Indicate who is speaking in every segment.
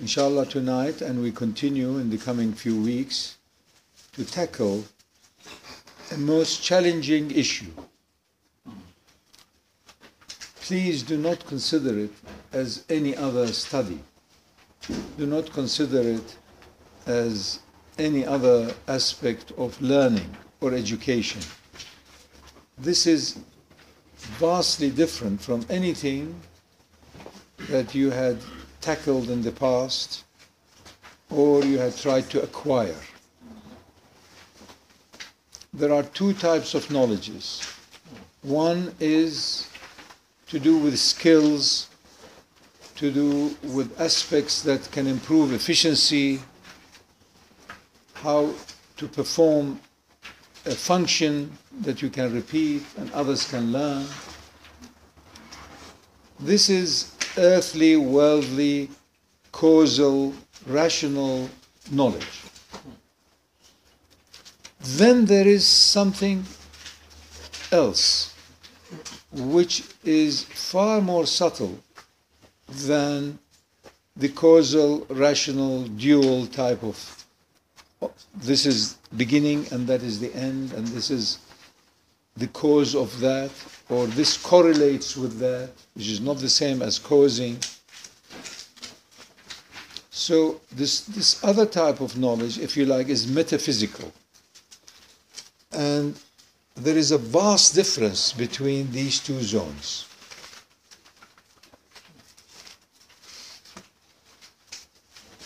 Speaker 1: inshallah, tonight, and we continue in the coming few weeks to tackle a most challenging issue. Please do not consider it as any other study. Do not consider it as any other aspect of learning or education. This is vastly different from anything that you had tackled in the past or you have tried to acquire. There are two types of knowledges. One is to do with skills, to do with aspects that can improve efficiency, how to perform a function that you can repeat and others can learn. This is earthly, worldly, causal, rational knowledge. Then there is something else which is far more subtle than the causal, rational, dual type of oh, this is beginning and that is the end and this is the cause of that or this correlates with that which is not the same as causing. So this this other type of knowledge if you like is metaphysical. And there is a vast difference between these two zones.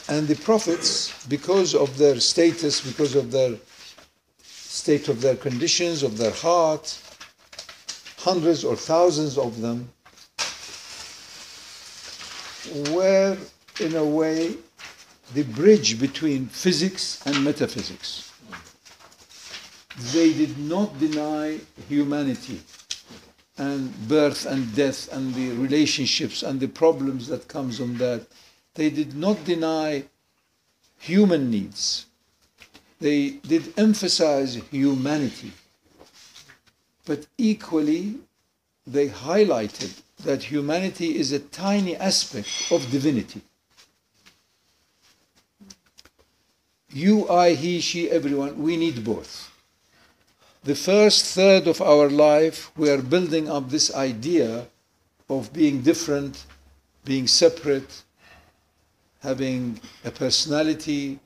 Speaker 1: And the prophets, because of their status, because of their state of their conditions, of their heart, hundreds or thousands of them, were in a way the bridge between physics and metaphysics. They did not deny humanity and birth and death and the relationships and the problems that comes on that they did not deny human needs. They did emphasize humanity. But equally, they highlighted that humanity is a tiny aspect of divinity. You, I, he, she, everyone, we need both. The first third of our life, we are building up this idea of being different, being separate, having a personality,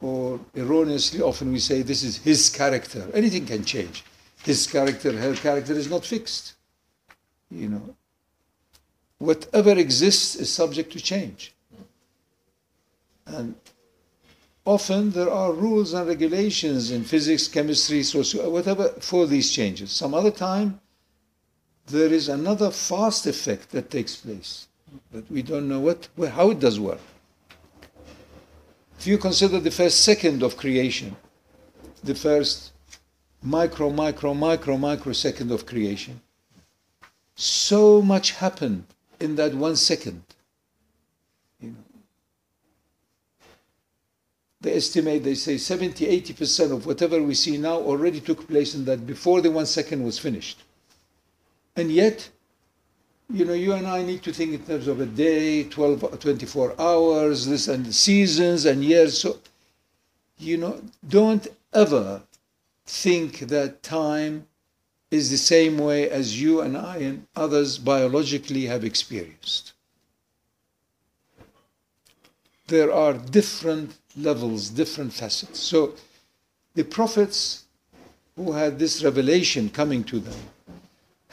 Speaker 1: or erroneously often we say this is his character. Anything can change. His character, her character is not fixed. You know. Whatever exists is subject to change. And often there are rules and regulations in physics, chemistry, socio, whatever for these changes. Some other time, there is another fast effect that takes place, but we don't know what, how it does work. If you consider the first second of creation, the first micro, micro, micro, microsecond of creation, so much happened in that one second. You know. They estimate, they say 70, 80% of whatever we see now already took place in that before the one second was finished. And yet, you know, you and I need to think in terms of a day, 12, 24 hours, this and seasons and years. So, you know, don't ever think that time is the same way as you and I and others biologically have experienced. There are different levels, different facets. So the prophets who had this revelation coming to them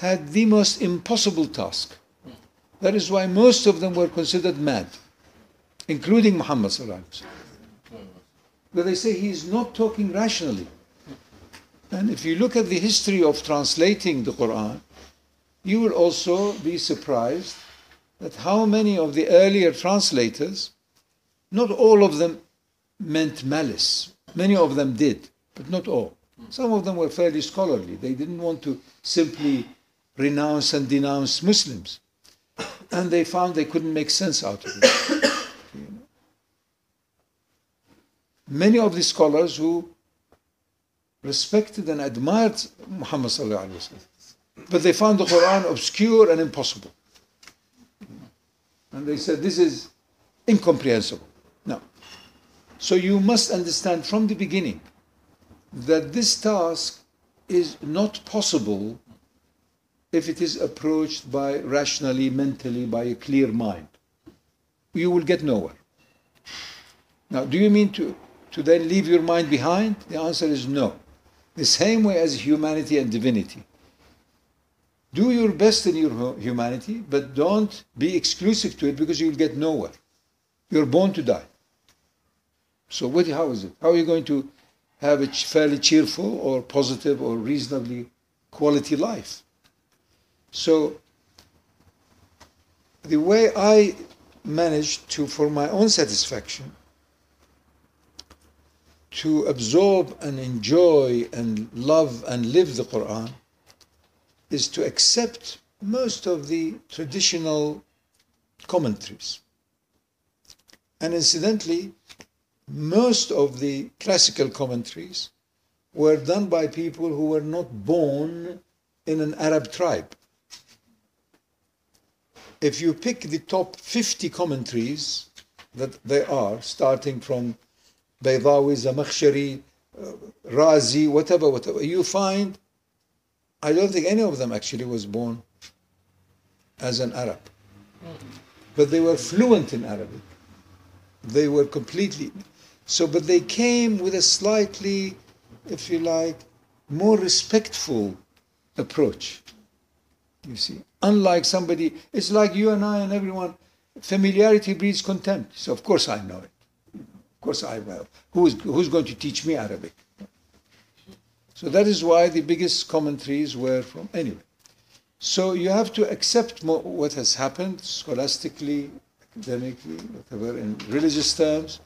Speaker 1: had the most impossible task. That is why most of them were considered mad, including Muhammad. But they say he is not talking rationally. And if you look at the history of translating the Quran, you will also be surprised that how many of the earlier translators, not all of them meant malice. Many of them did, but not all. Some of them were fairly scholarly. They didn't want to simply renounce and denounce Muslims. And they found they couldn't make sense out of it. Many of the scholars who respected and admired Muhammad but they found the Quran obscure and impossible. And they said, this is incomprehensible. No. So you must understand from the beginning that this task is not possible if it is approached by rationally, mentally, by a clear mind. You will get nowhere. Now, do you mean to, to then leave your mind behind? The answer is no. The same way as humanity and divinity. Do your best in your humanity, but don't be exclusive to it because you'll get nowhere. You're born to die. So what, how is it? How are you going to have a fairly cheerful or positive or reasonably quality life? So the way I managed to, for my own satisfaction, to absorb and enjoy and love and live the Quran is to accept most of the traditional commentaries. And incidentally, most of the classical commentaries were done by people who were not born in an Arab tribe. If you pick the top 50 commentaries that they are, starting from Baydawi, Zamakhshari, uh, Razi, whatever, whatever, you find, I don't think any of them actually was born as an Arab. But they were fluent in Arabic. They were completely, so, but they came with a slightly, if you like, more respectful approach. You see, unlike somebody, it's like you and I and everyone, familiarity breeds contempt. So, of course, I know it. Of course, I will. Who's, who's going to teach me Arabic? So, that is why the biggest commentaries were from, anyway. So, you have to accept what has happened scholastically, academically, whatever, in religious terms.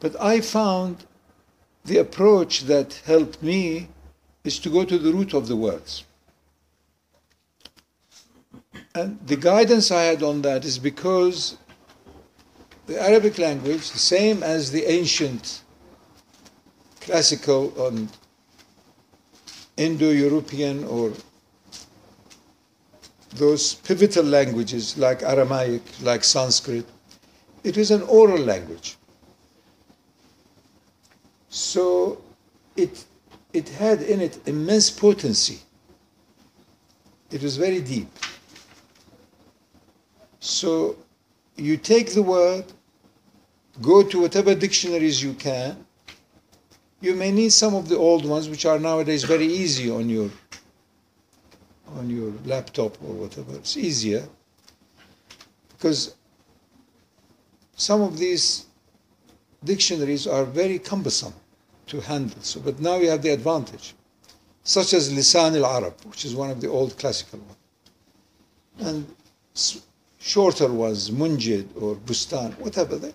Speaker 1: But I found the approach that helped me is to go to the root of the words. And the guidance I had on that is because the Arabic language, the same as the ancient classical and Indo-European or those pivotal languages like Aramaic, like Sanskrit, it is an oral language. So it, it had in it immense potency. It was very deep. So you take the word, go to whatever dictionaries you can. You may need some of the old ones, which are nowadays very easy on your on your laptop or whatever. It's easier because some of these dictionaries are very cumbersome to handle. So, but now you have the advantage, such as Lisan al-Arab, which is one of the old classical ones, and shorter ones, Munjid or Bustan, whatever. They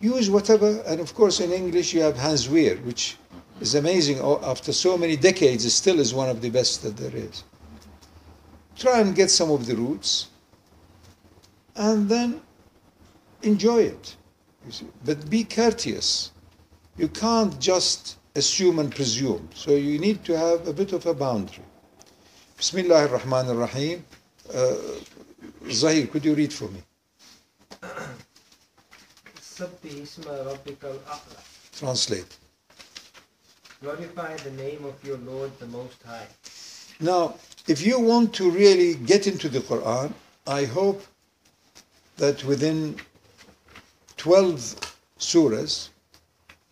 Speaker 1: use whatever, and of course in English you have Hans Wehr, which is amazing. After so many decades, it still is one of the best that there is. Try and get some of the roots, and then enjoy it. But be courteous. You can't just assume and presume. So you need to have a bit of a boundary. Bismillah ar-Rahman ar-Rahim. Uh, Zahir, could you read for me? Translate.
Speaker 2: Glorify the name of your Lord the Most High.
Speaker 1: Now, if you want to really get into the Quran, I hope that within 12 surahs,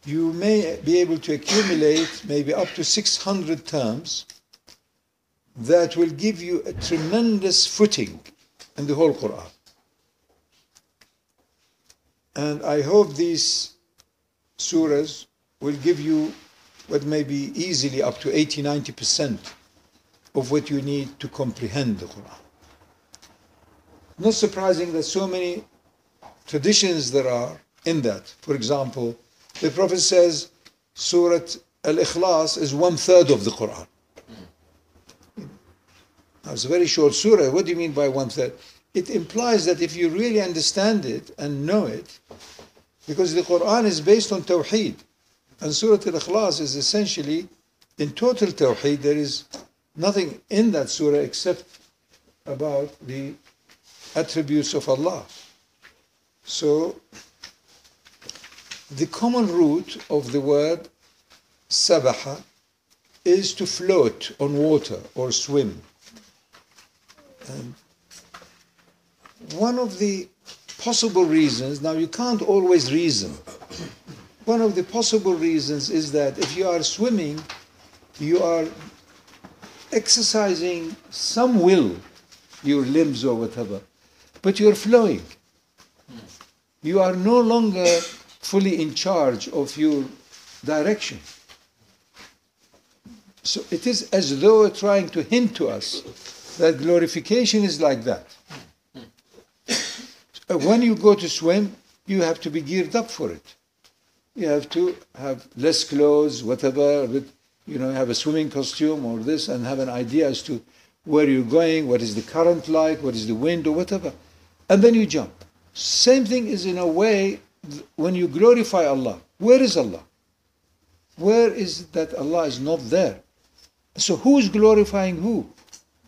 Speaker 1: you may be able to accumulate maybe up to 600 terms that will give you a tremendous footing in the whole Quran. And I hope these surahs will give you what may be easily up to 80 90% of what you need to comprehend the Quran. Not surprising that so many traditions there are in that. For example, the Prophet says Surah Al Ikhlas is one third of the Quran. It's a very short surah. What do you mean by one third? It implies that if you really understand it and know it, because the Quran is based on Tawheed, and Surah Al Ikhlas is essentially in total Tawheed, there is nothing in that surah except about the attributes of Allah. So, the common root of the word sabaha is to float on water or swim. And one of the possible reasons, now you can't always reason. One of the possible reasons is that if you are swimming, you are exercising some will, your limbs or whatever, but you're flowing. You are no longer fully in charge of your direction. So it is as though trying to hint to us that glorification is like that. Uh, When you go to swim, you have to be geared up for it. You have to have less clothes, whatever, with, you know, have a swimming costume or this, and have an idea as to where you're going, what is the current like, what is the wind, or whatever. And then you jump. Same thing is in a way when you glorify Allah. Where is Allah? Where is that Allah is not there? So who is glorifying who?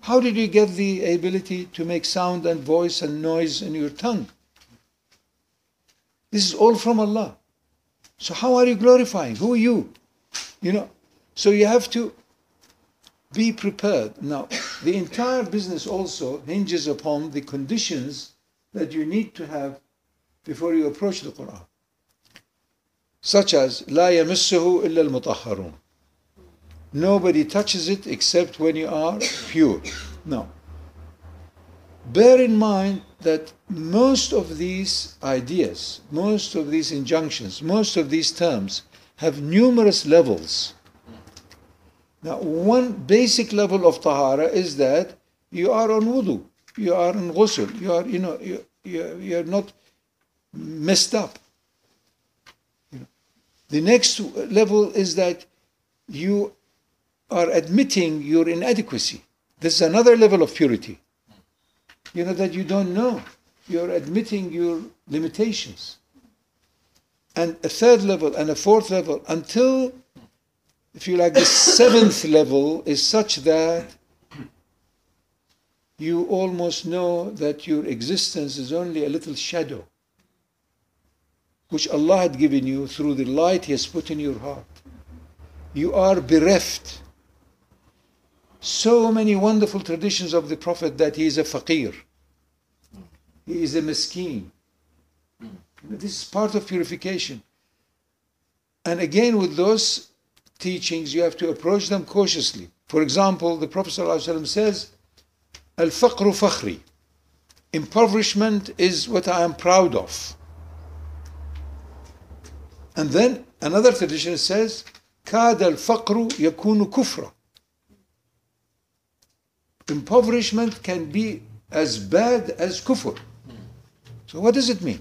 Speaker 1: How did you get the ability to make sound and voice and noise in your tongue? This is all from Allah. So how are you glorifying? Who are you? You know, so you have to be prepared. Now, the entire business also hinges upon the conditions that you need to have before you approach the Quran. Such as لا يمسه إلا المطهرون. Nobody touches it except when you are pure. Now, bear in mind that most of these ideas, most of these injunctions, most of these terms have numerous levels. Now, one basic level of tahara is that you are on wudu, you are on ghusl, you are, you know, you, you, you're not messed up. You know. The next level is that you are admitting your inadequacy. This is another level of purity. You know that you don't know. You're admitting your limitations. And a third level and a fourth level until, if you like, the seventh level is such that you almost know that your existence is only a little shadow which Allah had given you through the light He has put in your heart. You are bereft so many wonderful traditions of the Prophet that he is a faqir, he is a miskeen. This is part of purification. And again, with those teachings, you have to approach them cautiously. For example, the Prophet ﷺ says, Al faqru fakhri. Impoverishment is what I am proud of. And then another tradition says, Kad al faqru yakunu kufra impoverishment can be as bad as kufr. So what does it mean?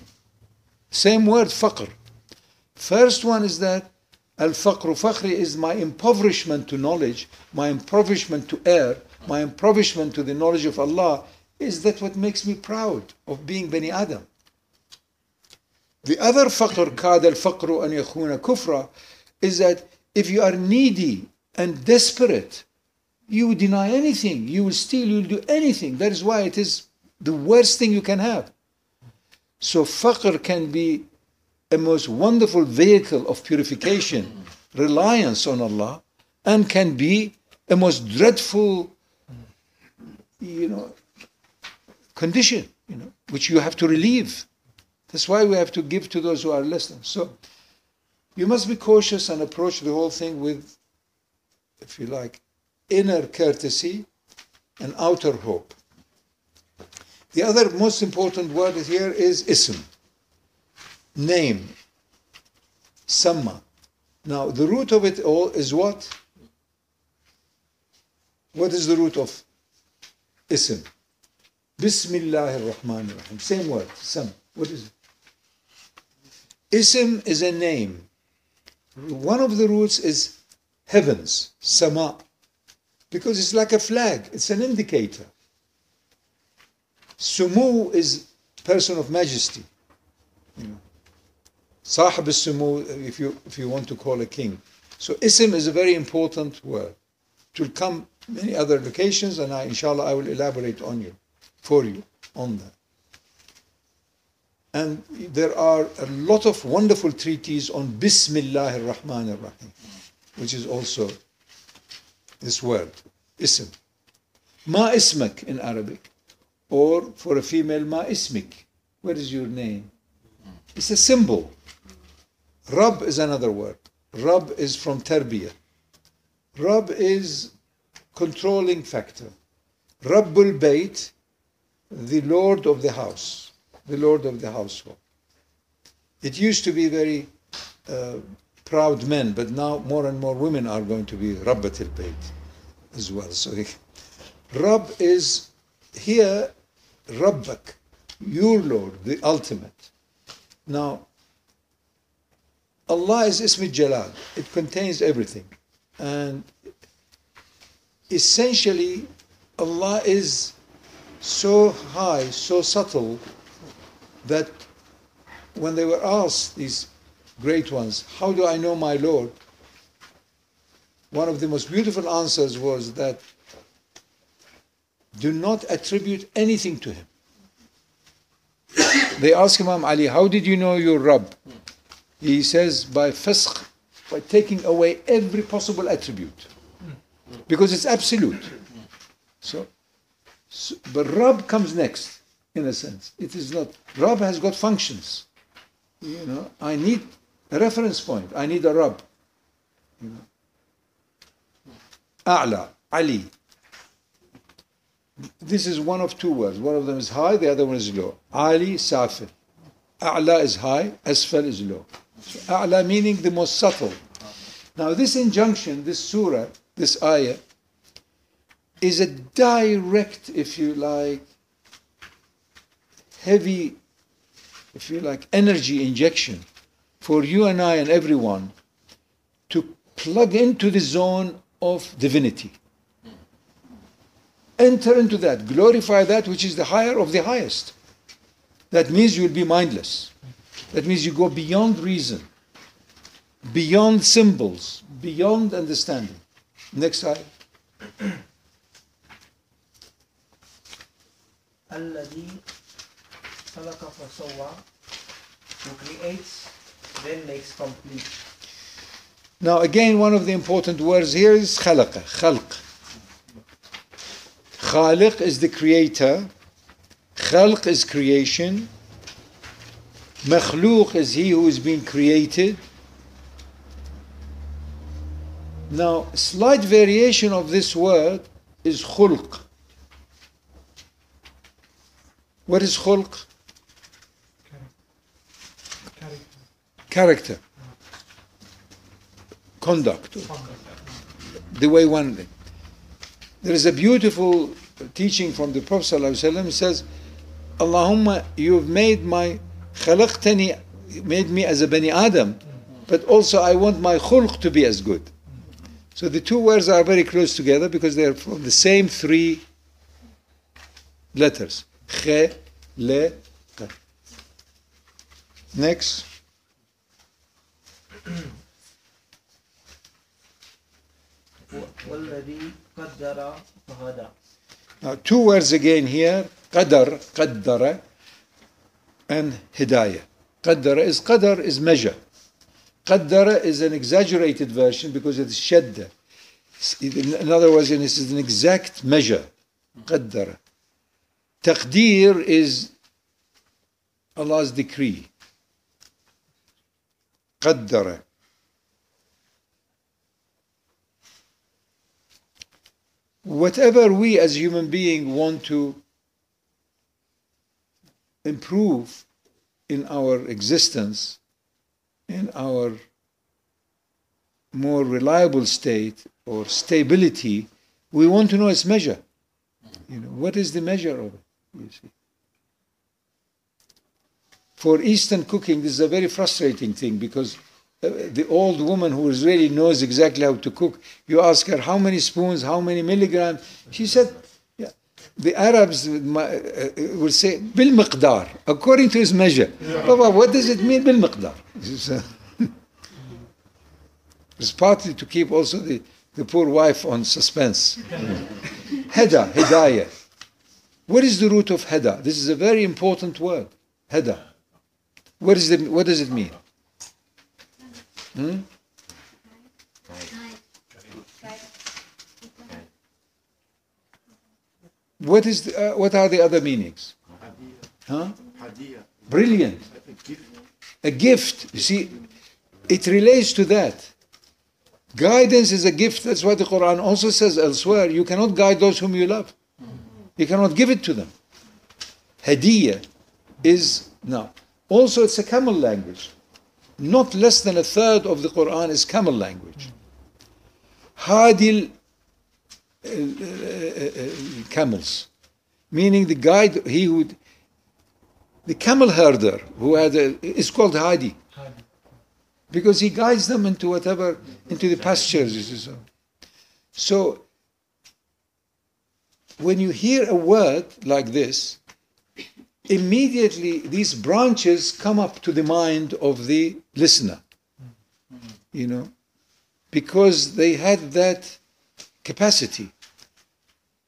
Speaker 1: Same word, faqr. First one is that al-faqru fakhri is my impoverishment to knowledge, my impoverishment to air, my impoverishment to the knowledge of Allah. Is that what makes me proud of being Bani Adam? The other faqr, kad al-faqru an yakuna kufra, is that if you are needy and desperate, you will deny anything, you will steal, you will do anything. That is why it is the worst thing you can have. So faqr can be a most wonderful vehicle of purification, reliance on Allah, and can be a most dreadful, you know, condition, you know, which you have to relieve. That's why we have to give to those who are less than. So you must be cautious and approach the whole thing with, if you like, inner courtesy and outer hope. The other most important word here is ism, name, samma. Now, the root of it all is what? What is the root of ism? Bismillah ar-Rahman ar-Rahim. Same word, sam. What is it? Ism is a name. One of the roots is heavens, sama, because it's like a flag, it's an indicator. Sumu is person of majesty. You know. Sahib is sumu, if you, if you want to call a king. So ism is a very important word. It will come many other locations, and I, inshallah, I will elaborate on you, for you, on that. And there are a lot of wonderful treatises on Bismillah ar-Rahman ar-Rahim, which is also this word, ism. Ma ismak in Arabic. Or for a female, ma ismik. What is your name? It's a symbol. Rab is another word. Rab is from tarbiyah. Rab is controlling factor. Rabbul Bayt, the Lord of the house, the Lord of the household. It used to be very uh, proud men, but now more and more women are going to be Rabbatul Bayt as well. So he, Rab is here, Rabbak, your Lord, the ultimate. Now, Allah is Ism Jalal. It contains everything. And essentially, Allah is so high, so subtle, that when they were asked, these great ones, how do I know my Lord? One of the most beautiful answers was that do not attribute anything to him. they ask Imam Ali, how did you know your Rabb? He says, by fasq, by taking away every possible attribute. Because it's absolute. So, so, but Rabb comes next, in a sense. It is not, Rabb has got functions. You know, I need a reference point. I need a Rabb. You know. A'la, Ali. This is one of two words. One of them is high, the other one is low. Ali, Safil. A'la is high, Asfal is low. So A'la meaning the most subtle. Now this injunction, this surah, this ayah, is a direct, if you like, heavy, if you like, energy injection for you and I and everyone to plug into the zone of divinity. Enter into that, glorify that which is the higher of the highest. That means you'll be mindless. That means you go beyond reason, beyond symbols, beyond understanding. Next slide.
Speaker 2: الذي خلق فسوى who creates then makes complete
Speaker 1: now again, one of the important words here is khalaqa, khalq. Khaliq is the creator. Khalq is creation. Makhluq is he who is being created. Now, slight variation of this word is khulq. What is khulq? Character. Conduct. The way one. Did. There is a beautiful teaching from the Prophet ﷺ says, Allahumma, you've made my khalaqtani, made me as a Bani Adam, but also I want my khulq to be as good. So the two words are very close together because they are from the same three letters. Next. Now, two words again here, qadar, qaddara, and hidayah. Qaddara is qadar is measure. Qaddara is an exaggerated version because it's shadda. In other words, it is an exact measure. Qaddara. Taqdeer is Allah's decree. Qaddara. Whatever we as human beings want to improve in our existence, in our more reliable state or stability, we want to know its measure. You know, what is the measure of it? You see. For Eastern cooking, this is a very frustrating thing because the old woman who really knows exactly how to cook, you ask her how many spoons, how many milligrams. She said, yeah. the Arabs uh, will say, bil miqdar, according to his measure. Papa, what does it mean, bil miqdar? It's partly to keep also the, the poor wife on suspense. Heda, hidayah. What is the root of heda? This is a very important word. Heda. What is the what does it mean? Hmm? What is the, uh, what are the other meanings? Huh? Brilliant.
Speaker 3: A gift.
Speaker 1: You see, it relates to that. Guidance is a gift. That's what the Quran also says elsewhere. You cannot guide those whom you love. You cannot give it to them. Hadiyah is now. Also, it's a camel language. Not less than a third of the Quran is camel language. Hadil uh, uh, uh, camels, meaning the guide, he would, the camel herder who had a, is called Hadi because he guides them into whatever, into the pastures. so when you hear a word like this, immediately these branches come up to the mind of the listener. You know, because they had that capacity.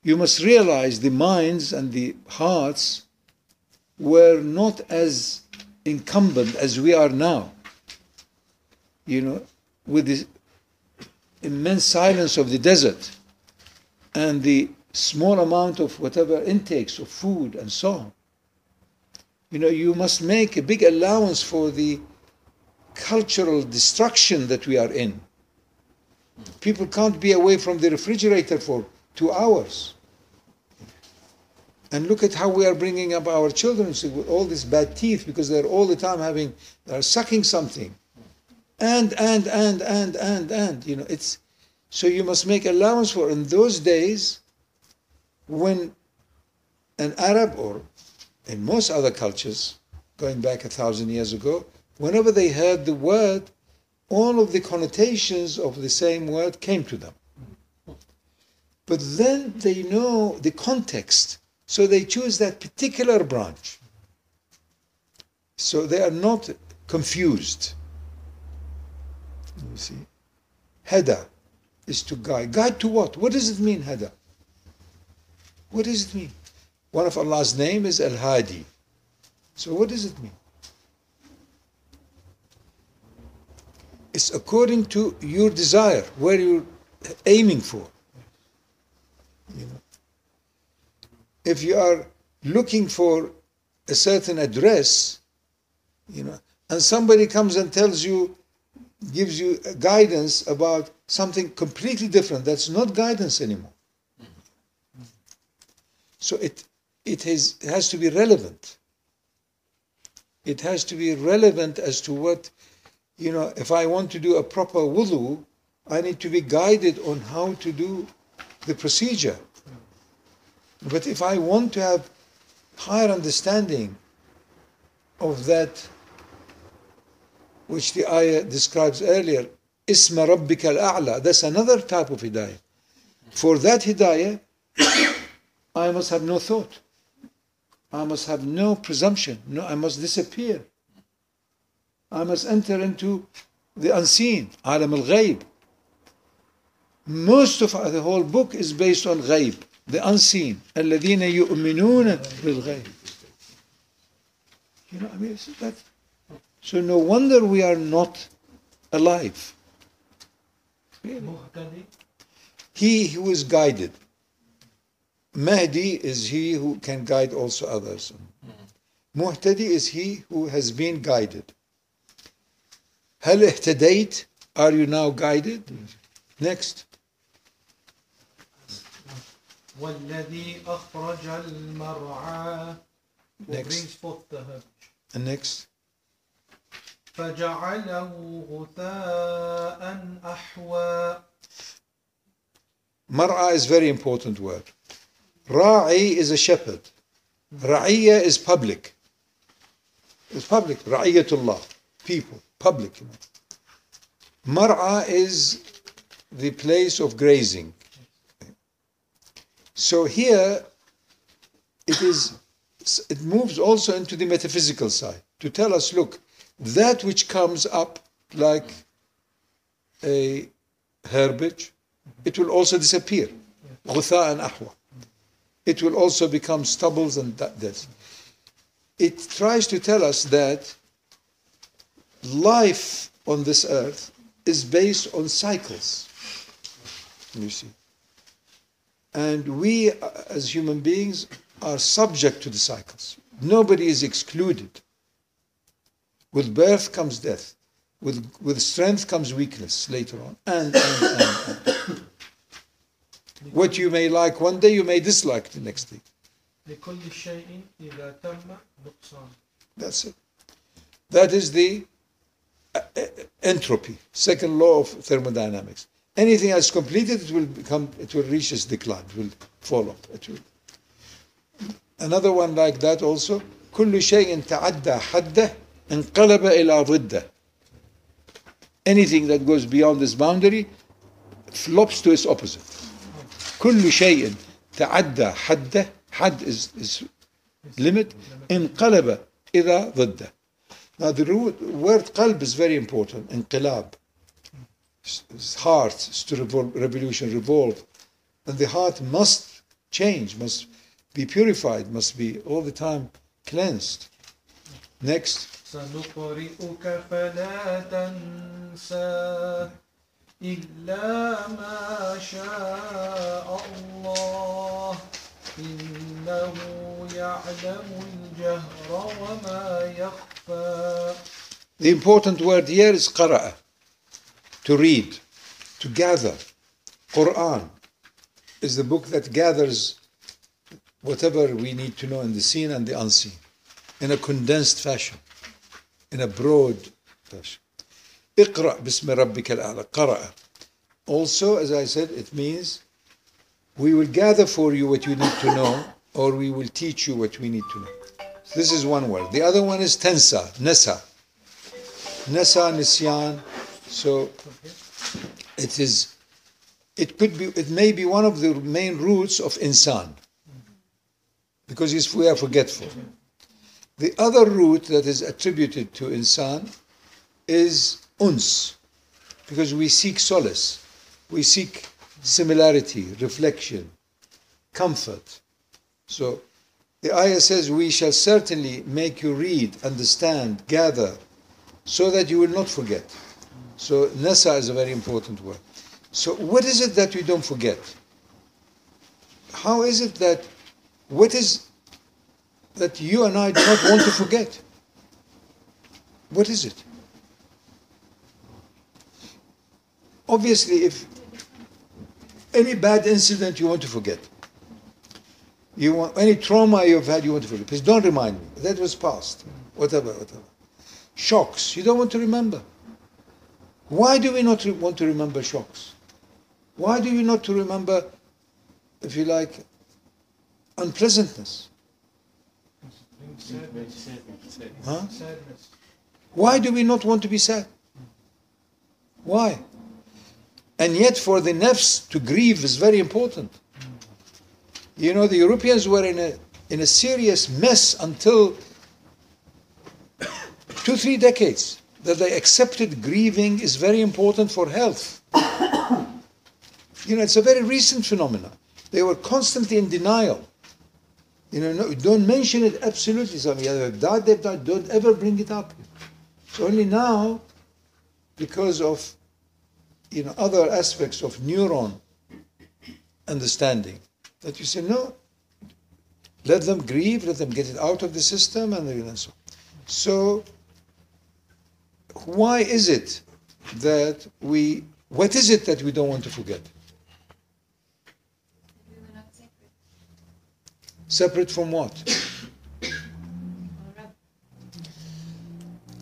Speaker 1: You must realize the minds and the hearts were not as incumbent as we are now. You know, with the immense silence of the desert and the small amount of whatever intakes of food and so on. You know, you must make a big allowance for the cultural destruction that we are in. People can't be away from the refrigerator for two hours. And look at how we are bringing up our children with all these bad teeth because they're all the time having, they're sucking something. And, and, and, and, and, and, you know, it's, so you must make allowance for, in those days, when an Arab or in most other cultures, going back a thousand years ago, whenever they heard the word, all of the connotations of the same word came to them. But then they know the context, so they choose that particular branch. So they are not confused. You see, Hada is to guide. Guide to what? What does it mean, Hada? What does it mean? One of Allah's name is Al Hadi. So what does it mean? It's according to your desire, where you're aiming for. You know, if you are looking for a certain address, you know, and somebody comes and tells you, gives you guidance about something completely different, that's not guidance anymore. So it it has, it has to be relevant. It has to be relevant as to what, you know, if I want to do a proper wudu, I need to be guided on how to do the procedure. But if I want to have higher understanding of that which the ayah describes earlier, Isma Rabbika al-A'la, that's another type of hidayah. For that hidayah, I must have no thought. I must have no presumption. No, I must disappear. I must enter into the unseen, alam al-ghayb. Most of the whole book is based on ghayb, the unseen. الذين يؤمنون بالغيب. You know, I mean, that. So no wonder we are not alive. He who is guided. Mahdi is he who can guide also others. Muhtadi is he who has been guided. هل اهتديت? Are you now guided? Next.
Speaker 4: والذي أخرج المرعى who
Speaker 1: Next.
Speaker 4: brings forth the herb
Speaker 1: And next.
Speaker 4: فجعله غثاء أحوى
Speaker 1: Mar'a is very important word. Ra'i is a shepherd. Ra'iyya is public. It's public. Ra'iyatullah. People. Public. You know. Mar'a is the place of grazing. So here it is it moves also into the metaphysical side to tell us look that which comes up like a herbage it will also disappear غثاء أحوى it will also become stubbles and that. It tries to tell us that life on this earth is based on cycles. You see. And we, uh, as human beings, are subject to the cycles. Nobody is excluded. With birth comes death. With, with strength comes weakness later on. And, and, and, and What you may like one day, you may dislike the next day.
Speaker 4: لكل شيء إذا تم نقصان
Speaker 1: That's it. That is the uh, uh, entropy, second law of thermodynamics. Anything that's completed, it will become, it will reach its decline, it will fall off. It will. Another one like that also. كل شيء تعدى حده انقلب إلى ضده. Anything that goes beyond this boundary flops to its opposite. كل شيء تعدى حده حد is, is limit انقلب إلى ضده. Now the root, word qalb is very important. انقلاب. Heart is to revol- revolution, revolve. And the heart must change, must be purified, must be all the time cleansed. Next.
Speaker 4: سنقرئك فلا تنسى إلا ما شاء الله إنه يعلم الجهر وما يخفى
Speaker 1: The important word here is qara'a, to read, to gather. Quran is the book that gathers whatever we need to know in the seen and the unseen in a condensed fashion, in a broad fashion. اقرأ باسم ربك الأعلى قرأ Also, as I said, it means we will gather for you what you need to know or we will teach you what we need to know. So this is one word. The other one is tensa, nasa. Nasa, nisyan. So it is, it could be, it may be one of the main roots of insan. Because he's, we are forgetful. The other root that is attributed to insan is uns. Because we seek solace. We seek similarity, reflection, comfort. So the ayah says, We shall certainly make you read, understand, gather, so that you will not forget. So nasa is a very important word. So what is it that we don't forget? How is it that what is that you and I do not want to forget? What is it? Obviously, if any bad incident you want to forget, you want any trauma you've had you want to forget. Please don't remind me. That was past. Whatever, whatever. Shocks you don't want to remember. Why do we not re- want to remember shocks? Why do we not to remember, if you like, unpleasantness? Huh?
Speaker 4: sadness.
Speaker 1: Why do we not want to be sad? Why? And yet, for the nafs to grieve is very important. You know, the Europeans were in a in a serious mess until two, three decades. That they accepted grieving is very important for health. you know, it's a very recent phenomenon. They were constantly in denial. You know, no, don't mention it absolutely. Some yeah, they've died, they've died. Don't ever bring it up. So only now, because of you know other aspects of neuron understanding, that you say no. Let them grieve. Let them get it out of the system, and then so. So, why is it that we? What is it that we don't want to forget?
Speaker 3: Separate
Speaker 1: from what?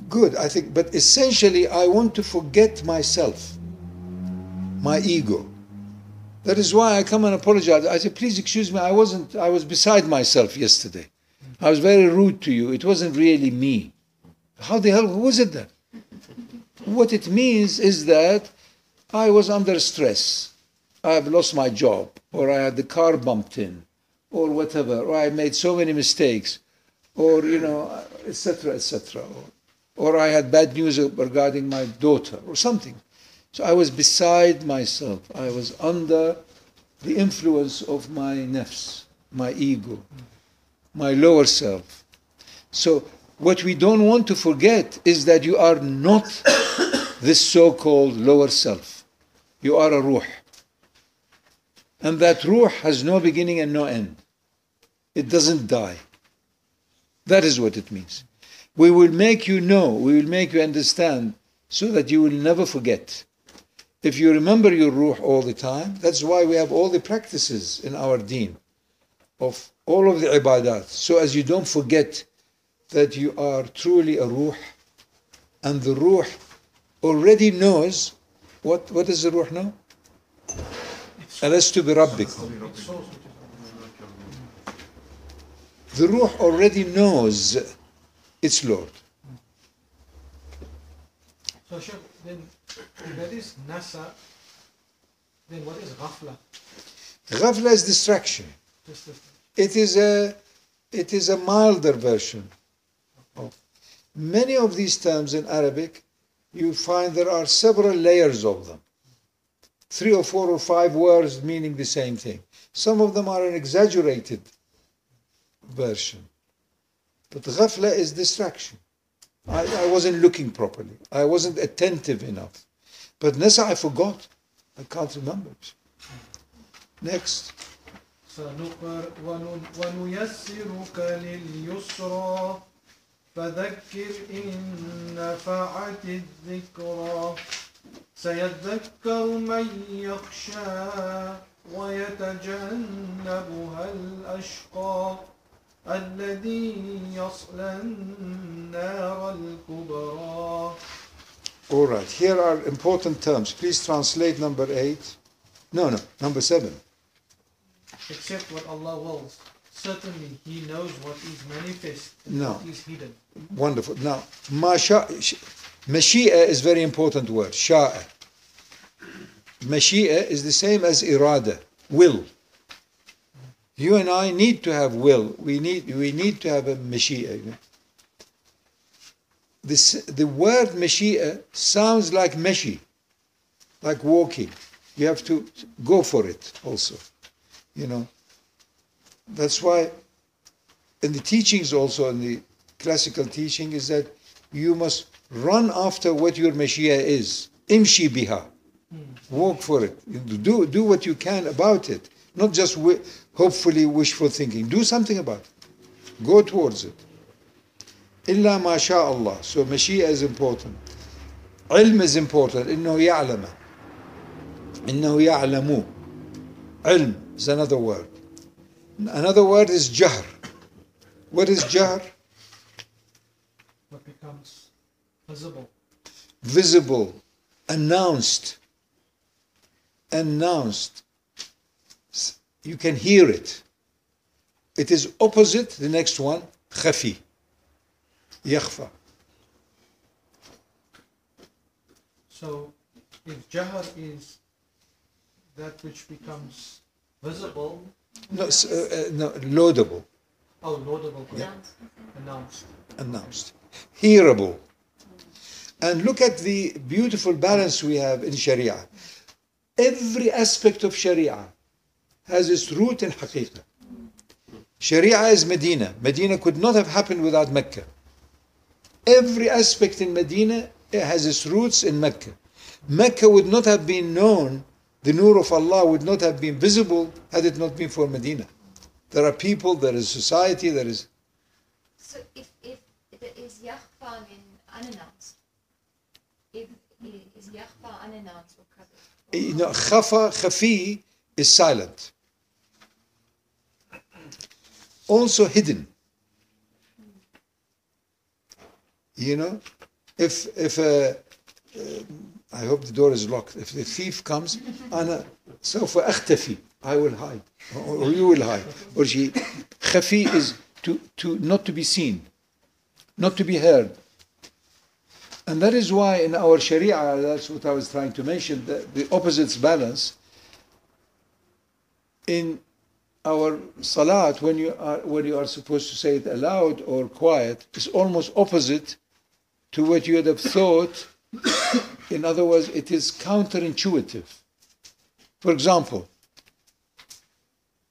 Speaker 1: Good, I think, but essentially, I want to forget myself, my ego. That is why I come and apologize. I say, please excuse me, I wasn't, I was beside myself yesterday. I was very rude to you. It wasn't really me. How the hell was it then? What it means is that I was under stress. I've lost my job, or I had the car bumped in, or whatever, or I made so many mistakes, or, you know, etc., etc. Or, or I had bad news regarding my daughter, or something. So I was beside myself. I was under the influence of my nafs, my ego, my lower self. So what we don't want to forget is that you are not this so called lower self. You are a ruh. And that ruh has no beginning and no end. It doesn't die. That is what it means. We will make you know, we will make you understand so that you will never forget if you remember your ruh all the time, that's why we have all the practices in our deen of all of the ibadat. So as you don't forget that you are truly a ruh, and the ruh already knows what what does the ruh know?
Speaker 4: to be rabbikum.
Speaker 1: The ruh already knows its Lord.
Speaker 4: So then if that is nasa, then what is ghafla?
Speaker 1: Ghafla is distraction. It is a it is a milder version of many of these terms in Arabic. You find there are several layers of them. Three or four or five words meaning the same thing. Some of them are an exaggerated version. But ghafla is distraction. I, I wasn't looking properly. I wasn't attentive enough. But Nasa, I forgot. I can't remember. Next.
Speaker 4: سنقر ون- ونيسرك لليسرى فذكر إن نفعت الذكرى سيذكر من يخشى ويتجنبها الأشقى الذي يصلى النار الكبرى
Speaker 1: All right, here are important terms. Please translate number eight. No, no, number seven.
Speaker 4: Except what Allah wills. Certainly He knows what is manifest and
Speaker 1: No.
Speaker 4: what is hidden.
Speaker 1: Wonderful. Now, masha, mashi'a is very important word. Sha'a. Mashi'a is the same as irada, will. You and I need to have will. We need, we need to have a mashi'a. This, the word mashi'a sounds like meshi, like walking. You have to go for it also. You know. That's why in the teachings also in the classical teaching is that you must run after what your Mashi'a is. Imshi biha. Hmm. Walk for it. Do, do what you can about it. Not just hopefully wishful thinking. Do something about it. Go towards it. Illa ma sha Allah. So Mashiach is important. Ilm is important. إنه يعلم. إنه يعلم. Ilm is another word. Another word is jahr. What is jahr?
Speaker 4: What becomes visible.
Speaker 1: visible, announced, announced. S- You can hear it. It is opposite the next one, khafi, yakhfa.
Speaker 4: So if Jahar is that which becomes visible,
Speaker 1: No, s- uh, uh, no, laudable,
Speaker 4: oh, laudable, correct,
Speaker 3: Announced.
Speaker 4: announced.
Speaker 1: announced, hearable. And look at the beautiful balance we have in Sharia. Every aspect of Sharia has its root in Haqiqah. Sharia is Medina. Medina could not have happened without Mecca. Every aspect in Medina has its roots in Mecca. Mecca would not have been known, the Nur of Allah would not have been visible had it not been for Medina. There are people, there is society, there is.
Speaker 3: So if, if it is Yakhfa unannounced, if is Yakhfa unannounced or covered?
Speaker 1: Eh, you know, khafa, khafi is silent Also hidden. You know, if if uh, uh, I hope the door is locked. If the thief comes, أنا سوف أختفي. I will hide, or, or you will hide, or she. Khafi is to to not to be seen, not to be heard. And that is why in our Sharia, that's what I was trying to mention, the, the opposites balance. In our salat, when you are when you are supposed to say it aloud or quiet, is almost opposite to what you would have thought. In other words, it is counterintuitive. For example,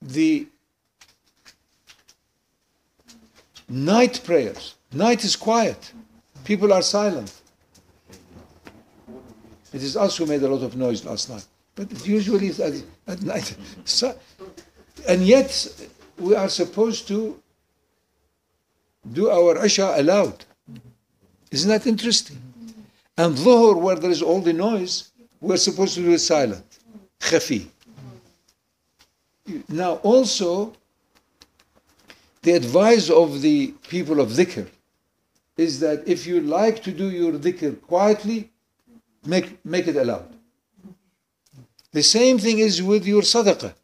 Speaker 1: the Night prayers. Night is quiet. People are silent. It is us who made a lot of noise last night. But usually at, at night. And yet, we are supposed to do our Isha aloud. Isn't that interesting? And Dhuhr, where there is all the noise, we're supposed to do it silent. Khafi. Now, also, the advice of the people of dhikr is that if you like to do your dhikr quietly, make, make it aloud. The same thing is with your sadaqah.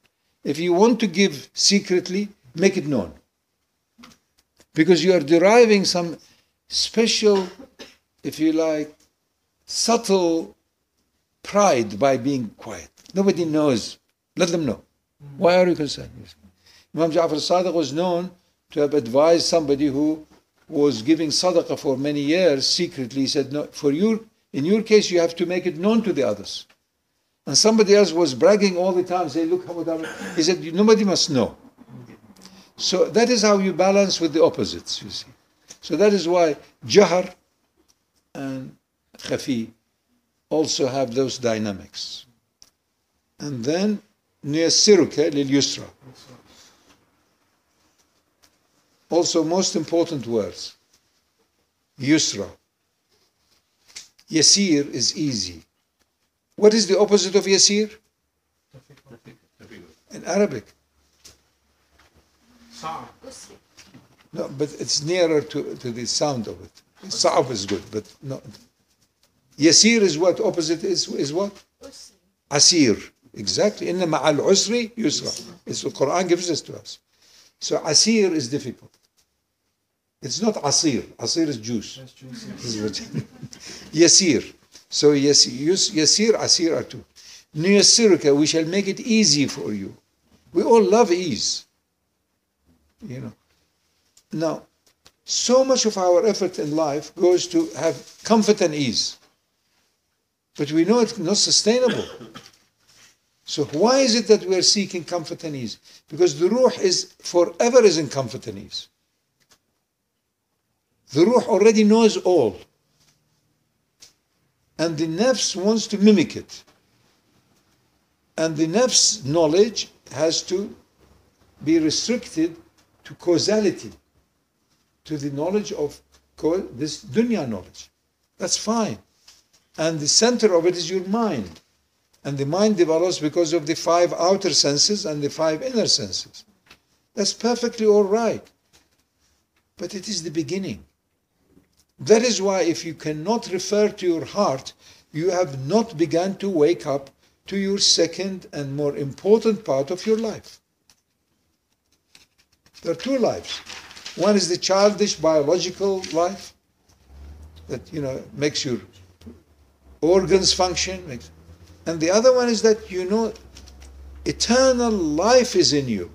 Speaker 1: If you want to give secretly, make it known. Because you are deriving some special, if you like, subtle pride by being quiet. Nobody knows. Let them know. Why are you concerned? Imam Ja'far Sadiq was known to have advised somebody who was giving sadaqah for many years secretly. He said, no, for you, in your case, you have to make it known to the others. And somebody else was bragging all the time, saying, look how much I'm... He said, nobody must know. So that is how you balance with the opposites, you see. So that is why Jahar and Khafi also have those dynamics. And then Nuyassiruka lil Yusra. Also, most important words Yusra. Yasir is easy. What is the opposite of Yasir? In Arabic. No, but it's nearer to, to the sound of it. Sa'af is good, but no. Yasir is what? Opposite is, is what? Asir. Exactly. Inna ma'al usri yusra. It's what Quran gives us to us. So asir is difficult. It's not asir. Asir is juice. Yasir. So yasir, asir are two. Nuyassiruka, we shall make it easy for you. We all love ease. You know. Now, so much of our effort in life goes to have comfort and ease. But we know it's not sustainable. So why is it that we are seeking comfort and ease? Because the ruh is forever is in comfort and ease. The ruh already knows all. And the nafs wants to mimic it. And the nafs knowledge has to be restricted to causality, to the knowledge of this dunya knowledge. That's fine. And the center of it is your mind. And the mind develops because of the five outer senses and the five inner senses. That's perfectly all right. But it is the beginning. That is why, if you cannot refer to your heart, you have not begun to wake up to your second and more important part of your life. There are two lives. One is the childish biological life that you know makes your organs function, makes, and the other one is that you know eternal life is in you.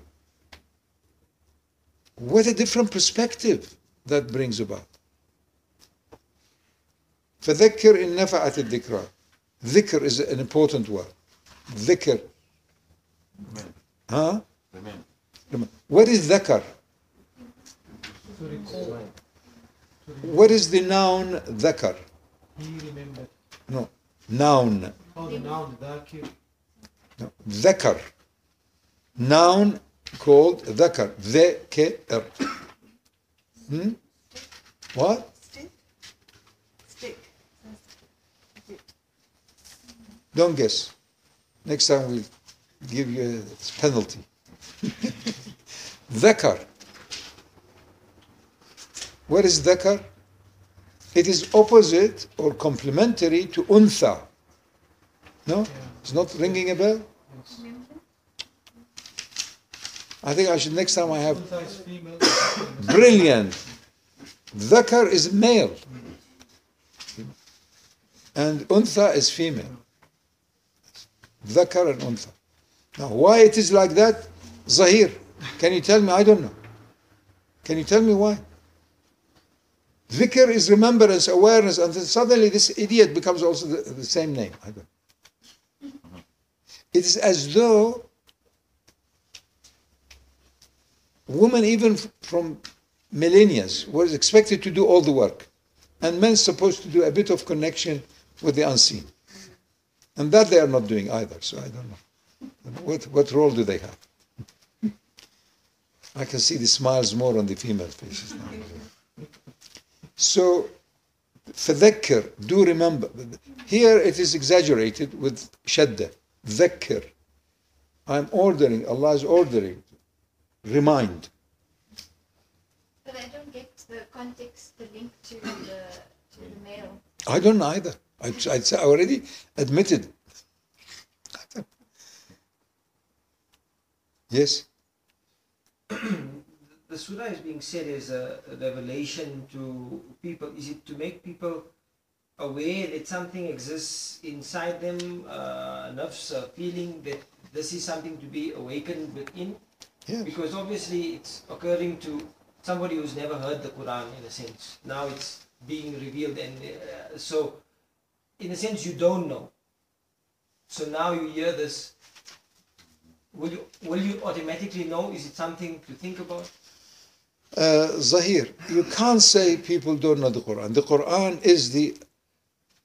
Speaker 1: What a different perspective that brings about. فذكر إن نفعت الذكرى. Dhikr is an important word. Dhikr. Huh? What is dhakar?
Speaker 4: To recall.
Speaker 1: What is the noun dhakar?
Speaker 4: He remembered.
Speaker 1: No. Noun.
Speaker 4: Oh, the noun, dhakir.
Speaker 1: No. Dhakar. Noun called dhakar. Dhakar. Hmm? What? Don't guess. Next time we'll give you a penalty. Dhakar. What is dhakar? It is opposite or complementary to untha. No?
Speaker 4: Yeah.
Speaker 1: It's not ringing a bell?
Speaker 4: Yes.
Speaker 1: I think I should, next time I have
Speaker 4: Untha is female.
Speaker 1: brilliant. Dhakar is male. And untha is female. Dhakar and untha. Now, why it is like that? Zahir. Can you tell me? I don't know. Can you tell me why? Dhikr is remembrance, awareness, and then suddenly this idiot becomes also the, the same name. I don't. It is as though women, even from millennia was expected to do all the work, and men supposed to do a bit of connection with the unseen, and that they are not doing either, so I don't know. What, what role do they have? I can see the smiles more on the female faces now. So, فذكر, do remember. Here it is exaggerated with shadda. Dhakir. I'm ordering, Allah is ordering. Remind.
Speaker 3: But I don't get the context, the link to the, to the male.
Speaker 1: I don't either. I, I I already admitted. Yes?
Speaker 2: The surah is being said as a revelation to people. Is it to make people aware that something exists inside them, uh, nafs, a feeling that this is something to be awakened within?
Speaker 1: Yes.
Speaker 2: Because obviously it's occurring to somebody who's never heard the Quran in a sense. Now it's being revealed, and uh, so in a sense you don't know. So now you hear this. Will you will you automatically know? Is it something to think about?
Speaker 1: Uh, Zahir, you can't say people don't know the Quran. The Quran is the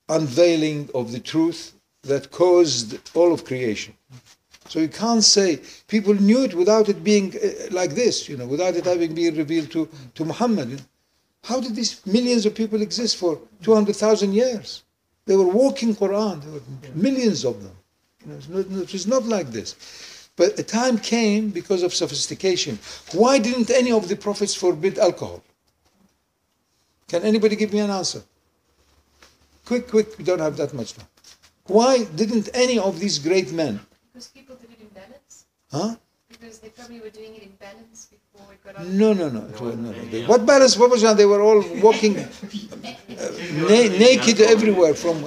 Speaker 1: unveiling of the truth that caused all of creation. So you can't say people knew it without it being uh, like this, you know, without it having been revealed to, to Muhammad. How did these millions of people exist for 200,000 years? They were walking Quran. There were millions of them. You know, it's not- it was not like this. But a time came because of sophistication. Why didn't any of the prophets forbid alcohol? Can anybody give me an answer? Quick, quick, we don't have that much time. Why didn't any of these great men,
Speaker 3: Because people did it in balance.
Speaker 1: huh?
Speaker 3: Because they probably were doing it in balance it.
Speaker 1: No, no, no. no, no. They- What balance? What was that? They were all walking uh, na- naked everywhere. From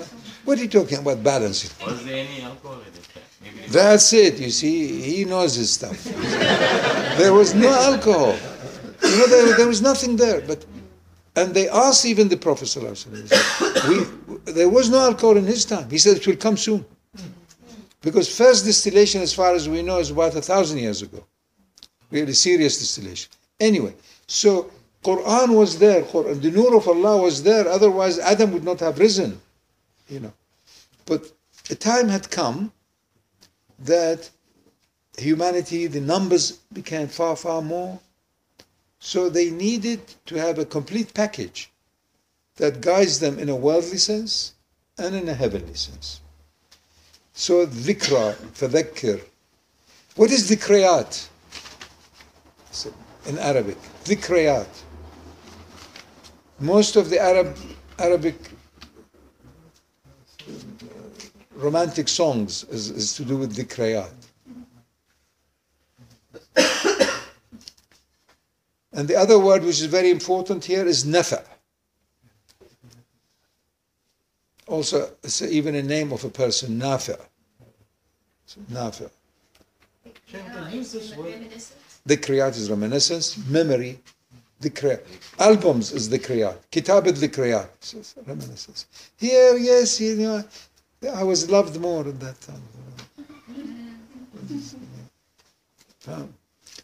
Speaker 1: what are you talking about balancing?
Speaker 5: Was there any alcohol in time?
Speaker 1: That's it. You see, he knows his stuff. there was no alcohol. You know, there, there was nothing there. But and they asked even the Prophet we, there was no alcohol in his time. He said it will come soon. Because first distillation, as far as we know, is about a thousand years ago. Really serious distillation. Anyway, so Quran was there. Quran, the nur of Allah was there. Otherwise, Adam would not have risen. You know, but a time had come that humanity, the numbers became far, far more. So they needed to have a complete package that guides them in a worldly sense and in a heavenly sense. So dhikra, fadhakkir. What is dhikrayat in Arabic? Dhikrayat. Most of the Arab Arabic romantic songs is, is to do with dhikrayat. and the other word which is very important here is nafa. Also, it's even a name of a person, nafa. Nafa.
Speaker 3: Now it's the
Speaker 1: Kriyat is reminiscence, memory, dhikrayat. Albums is dhikrayat. Kitabet dhikrayat. Reminiscence. Here, yes, you know, I was loved more at that time.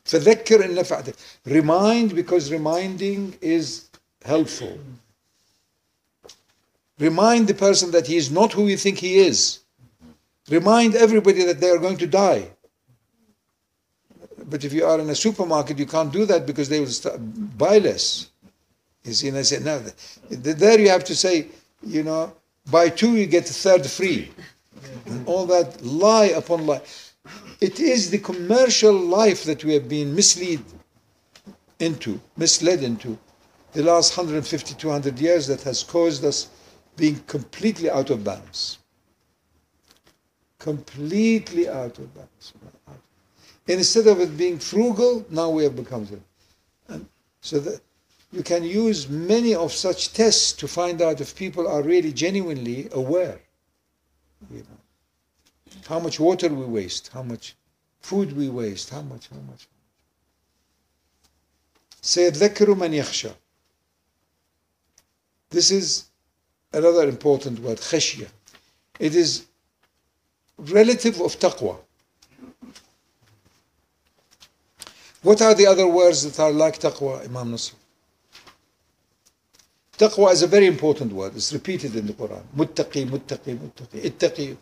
Speaker 1: فذكر إن نفعت remind because reminding is helpful remind the person that he is not who you think he is remind everybody that they are going to die but if you are in a supermarket, you can't do that because they will start, buy less. You see, and I said, no, th- there you have to say, you know, buy two, you get the third free. And all that lie upon lie. It is the commercial life that we have been misled into, misled into the last 150, 200 years that has caused us being completely out of balance. Completely out of balance. Instead of it being frugal, now we have become it. And so that you can use many of such tests to find out if people are really genuinely aware. You know, how much water we waste, how much food we waste, how much, how much. سيذكر من يخشى. This is another important word, خشية. It is relative of taqwa. What are the other words that are like taqwa, Imam Nasr? Taqwa is a very important word. It's repeated in the Quran. Muttaqi, muttaqi, muttaqi. Ittaqi.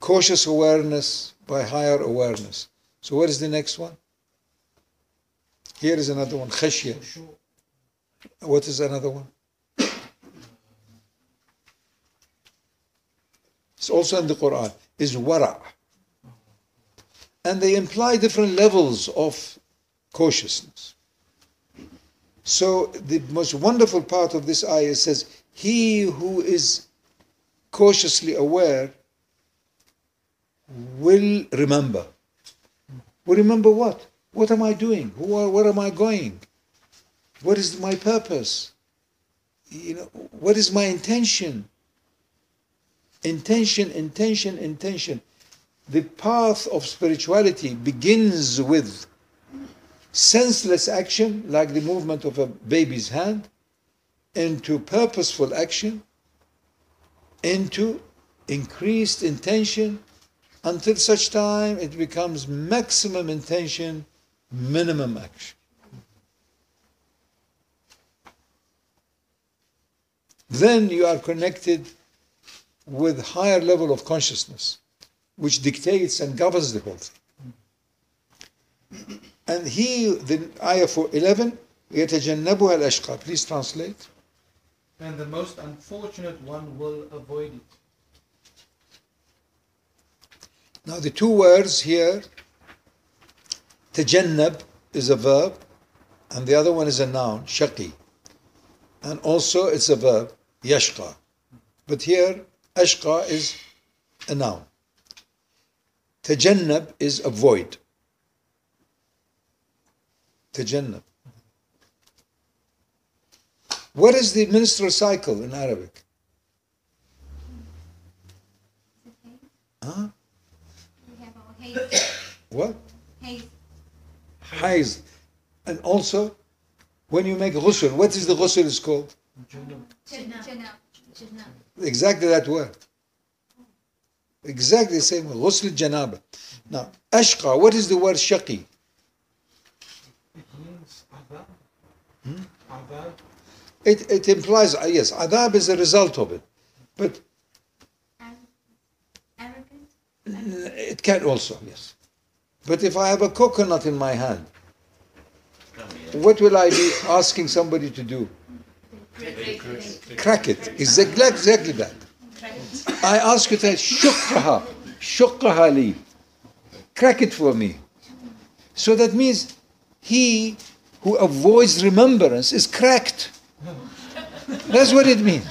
Speaker 1: Cautious awareness by higher awareness. So what is the next one? Here is another one. Khashya. What is another one? It's also in the Quran. Is wara. And they imply different levels of cautiousness. So the most wonderful part of this ayah says, He who is cautiously aware will remember. Will remember what? What am I doing? Who are, where am I going? What is my purpose? You know, what is my intention? Intention, intention, intention. The path of spirituality begins with senseless action, like the movement of a baby's hand, into purposeful action, into increased intention, until such time it becomes maximum intention, minimum action. then you are connected with higher level of consciousness which dictates and governs the whole thing and he the ayah for 11 يتجنبها الأشقى please translate
Speaker 4: And the most unfortunate one will avoid it.
Speaker 1: now the two words here تجنب is a verb and the other one is a noun shaqi and also it's a verb yashqa but here ashqa is a noun Tajannab is avoid. Tajannab. What is the menstrual cycle in Arabic? Huh? what? Haid. And also, when you make ghusl, what is the ghusl is called?
Speaker 3: Janab.
Speaker 1: Exactly that word exactly the same word ghusl janaba now ashqa what is the word shaqi?
Speaker 4: It means adab.
Speaker 1: Hmm? It, it implies uh, yes adab is a result of it. But
Speaker 3: Arrogant.
Speaker 1: it can also yes. But if i have a coconut in my hand what will i be asking somebody to do?
Speaker 3: Great, great,
Speaker 1: crack it. Exactly, exactly that I ask you that, shukraha, shukraha li, crack it for me. So that means he who avoids remembrance is cracked. That's what it means.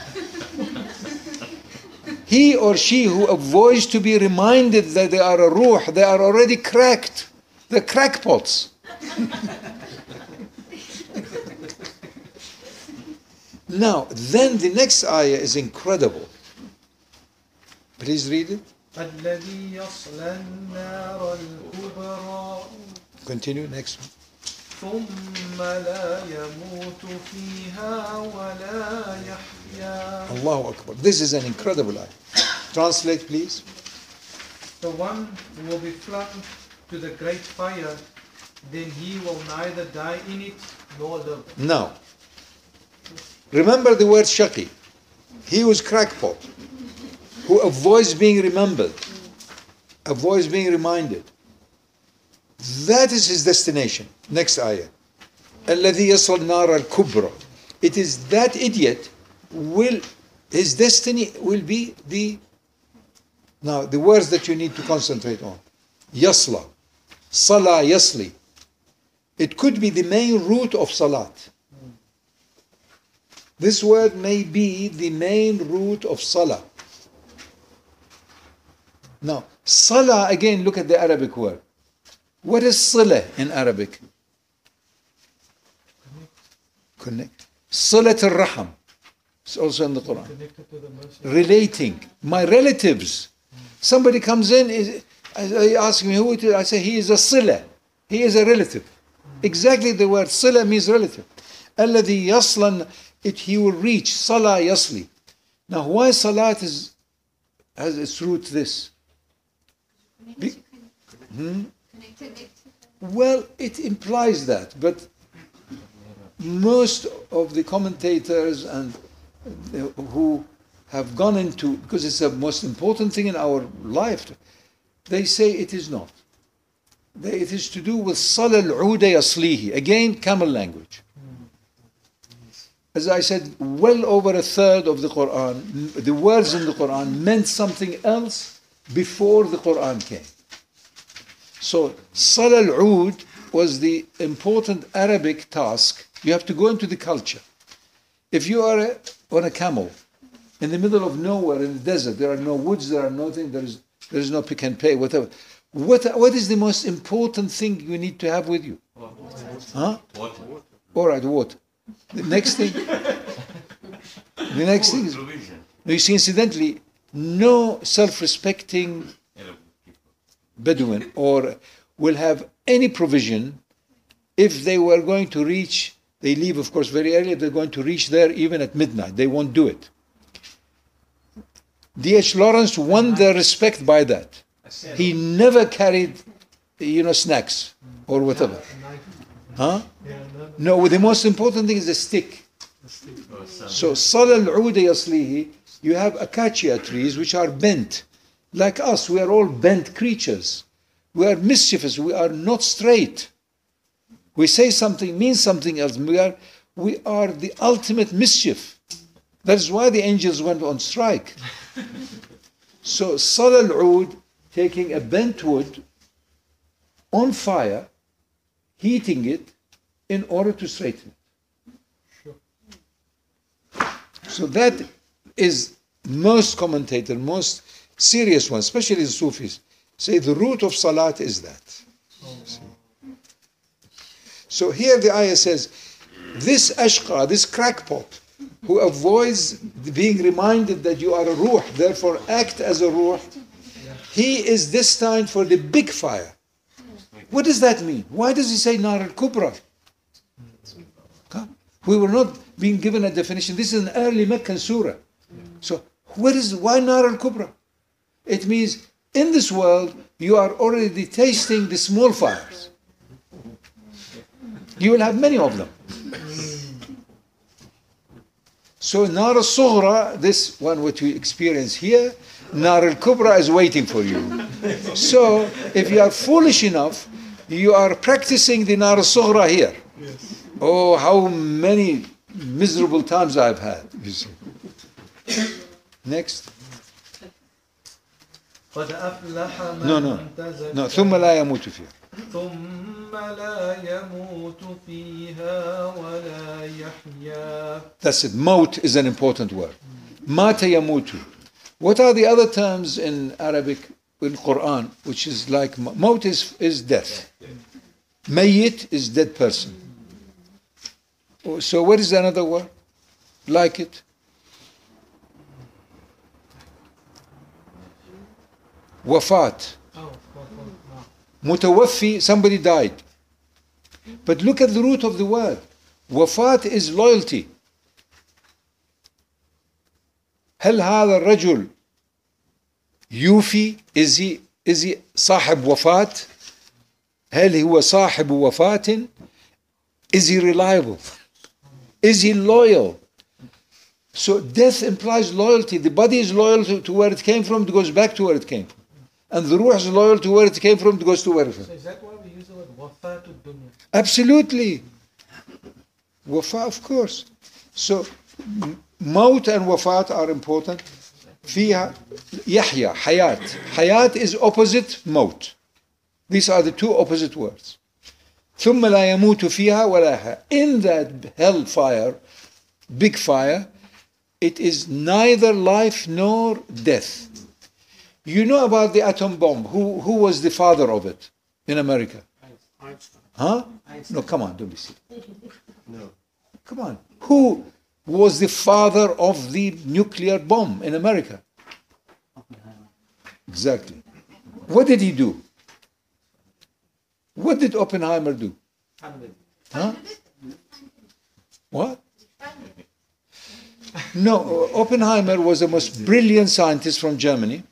Speaker 1: He or she who avoids to be reminded that they are a ruh, they are already cracked. The crackpots. now, then the next ayah is incredible. please read it
Speaker 4: الذي يصلى النار الكبرى
Speaker 1: continue next one
Speaker 4: ثم لا يموت فيها ولا يحيا
Speaker 1: Allahu Akbar. This is an incredible ayah. Translate, please.
Speaker 4: The one who will be flung to the great fire, then he will neither die in it nor live.
Speaker 1: Now, remember the word shaqi. He was crackpot, who avoids being remembered, avoids being reminded. That is his destination. Next ayah. الذي يصل النار الكبرى. It is that idiot will his destiny will be the now the words that you need to concentrate on. Yasla. Salah yasli. It could be the main root of salat. This word may be the main root of salah. Now, salah again, look at the Arabic word. What is salah in Arabic? Connect. Salat al-Raham. It's also in the Quran.
Speaker 4: Connected to the mercy.
Speaker 1: Relating. My relatives. Somebody comes in, is, I I ask me who it is. I say he is a sila. He is a relative. Exactly the word sila means relative. الذي يصلا it he will reach salah yasli. Now why salat is has its root this? Be- Hmm?
Speaker 3: Connected.
Speaker 1: Well, it implies that, but most of the commentators and the- who have gone into because it's the most important thing in our life, they say it is not. They, it is to do with صلى العود يصليه. Again, camel language. As I said, well over a third of the Quran, m- the words in the Quran meant something else before the Quran came. So Salah al-Oud was the important Arabic task. You have to go into the culture. If you are a, on a camel in the middle of nowhere in the desert, there are no woods, there are nothing, there is there is no Pick n Pay, whatever. What what is the most important thing you need to have with you? Water. Huh?
Speaker 5: Water.
Speaker 1: All right, water. The next thing. the next thing is.
Speaker 5: Provision.
Speaker 1: You see, incidentally, no self-respecting
Speaker 5: Arab people.
Speaker 1: Bedouin or will have any provision if they were going to reach, they leave, of course, very early, they're going to reach there even at midnight. They won't do it. D.H. Lawrence won their respect by that. He never carried, you know, snacks or whatever.
Speaker 4: Knife.
Speaker 1: Huh?
Speaker 4: Yeah, no,
Speaker 1: No, the most important thing is the stick.
Speaker 4: the stick.
Speaker 5: Or some-
Speaker 1: So صلى العود يصليه you have acacia trees which are bent. Like us, we are all bent creatures. We are mischievous. We are not straight. We say something, means something else. We are, we are the ultimate mischief. That is why the angels went on strike. so, salal al-Oud, taking a bent wood on fire, heating it in order to straighten it. Sure. So, that is most commentator, most serious ones, especially the Sufis, say the root of Salat is that. So here the ayah says, this ashqa, this crackpot, who avoids being reminded that you are a ruh, therefore act as a ruh, he is destined for the big fire. What does that mean? Why does he say Nar al Kubra? We were not being given a definition. This is an early Meccan surah. So, what is why Nar al Kubra? It means in this world you are already tasting the small fires. You will have many of them. So Nar al Sughra, this one which we experience here, Nar al Kubra is waiting for you. So if you are foolish enough, you are practicing the Nar al Sughra here. Oh, how many miserable times I've had. You see. Next.
Speaker 4: قد أفلح من
Speaker 1: No, no.
Speaker 4: تزكى
Speaker 1: No, ثم لا يموت فيها.
Speaker 4: ثم لا يموت فيها ولا يحيا
Speaker 1: That's it. Maut is an important word. Mata yamutu. What are the other terms in Arabic, in Quran, which is like ma- maut is, is death. Mayyit is dead person. Oh, So what is another word? Like it? Wafat.
Speaker 4: Oh, oh, oh, no.
Speaker 1: Mutawaffi, somebody died. But look at the root of the word. Wafat is loyalty. هل هذا الرجل يوفي is he is he صاحب وفاة هل هو صاحب وفاة is he reliable is he loyal so death implies loyalty the body is loyal to, to where it came from it goes back to where it came from and the ruh is loyal to where it came from it goes to where it came
Speaker 4: So is that why we use the word wafatu dunya?
Speaker 1: Absolutely. Wafa, of course. So, m- maut and wafat are important. فيها يحيى حياة حياة is opposite maut these are the two opposite words ثم لا يموت فيها ولا يحيى in that hellfire big fire it is neither life nor death you know about the atom bomb who, who was the father of it in America Einstein. Huh? No, come on, don't be silly. No. Come on. Who was the father of the nuclear bomb in America? Exactly. What did he do? What did Oppenheimer do? Huh? What? No, Oppenheimer was the most brilliant scientist from Germany,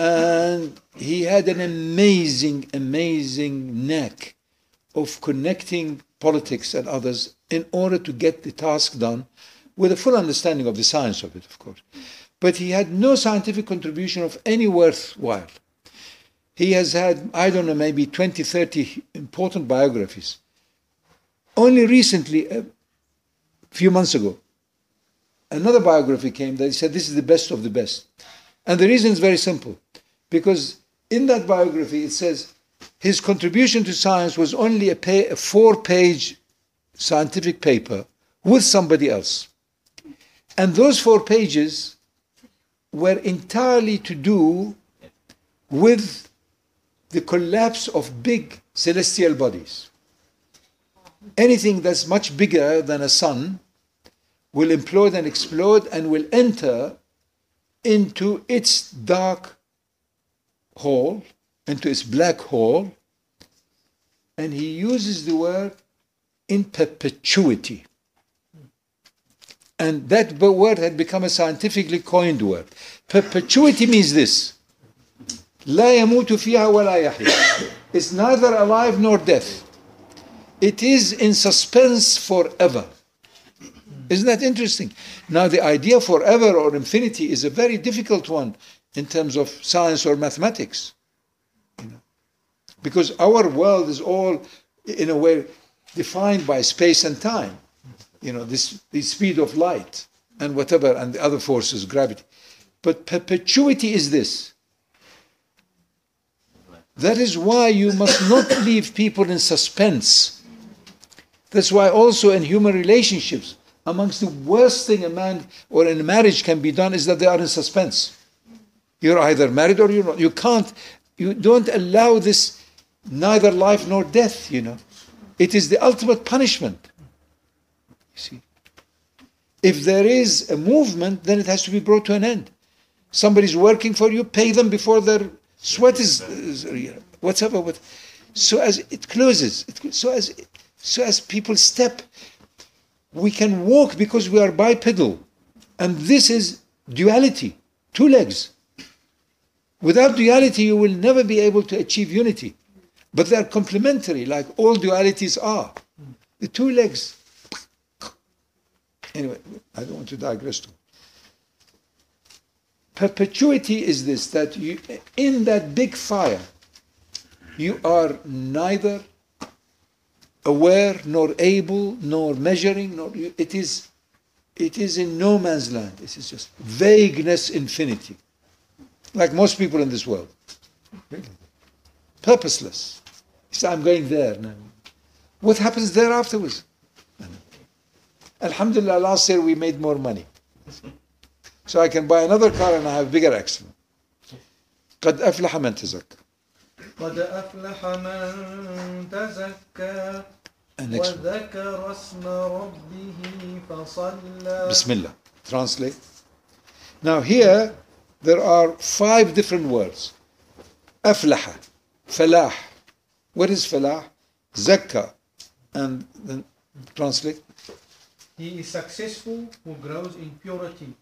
Speaker 1: and he had an amazing, amazing knack of connecting politics and others in order to get the task done with a full understanding of the science of it, of course. But he had no scientific contribution of any worthwhile. He has had, I don't know, maybe 20, 30 important biographies. Only recently, a few months ago, another biography came that he said this is the best of the best. And the reason is very simple. Because in that biography it says his contribution to science was only a, pa- a four page scientific paper with somebody else. And those four pages were entirely to do with the collapse of big celestial bodies. Anything that's much bigger than a sun will implode and explode and will enter into its dark hole, into its black hole, and he uses the word in perpetuity. And that b- word had become a scientifically coined word. Perpetuity means this. لا يموت فيها ولا يحيا. It's neither alive nor death. It is in suspense forever. Isn't that interesting? Now, the idea forever or infinity is a very difficult one in terms of science or mathematics. You know? Because our world is all, in a way, defined by space and time. You know, this the speed of light and whatever, and the other forces, gravity. But perpetuity is this. That is why you must not leave people in suspense. That's why also in human relationships, amongst the worst thing a man or in a marriage can be done is that they are in suspense. You're either married or you're not. You can't, you don't allow this neither life nor death, you know. It is the ultimate punishment. You see. If there is a movement, then it has to be brought to an end. Somebody's working for you, pay them before their sweat is, is whatever. What, so as it closes, it, so as so as people step, we can walk because we are bipedal, and this is duality, two legs. Without duality, you will never be able to achieve unity. But they are complementary, like all dualities are. The two legs. Anyway, I don't want to digress too. Perpetuity is this that you, in that big fire, you are neither aware nor able nor measuring nor it is it is in no man's land it is just vagueness infinity like most people in this world really. purposeless you say i'm going there no. what happens there afterwards alhamdulillah last year we made more money so i can buy another car and i have bigger accident قد أفلح من تزكى
Speaker 4: قد أفلح من تزكى
Speaker 1: And next one.
Speaker 4: وذكر اسم ربه فصلى
Speaker 1: Bismillah. Translate. Now here there are five different words. Aflaha, falah. What is falah? Zakka. And then translate.
Speaker 4: He is successful who grows in purity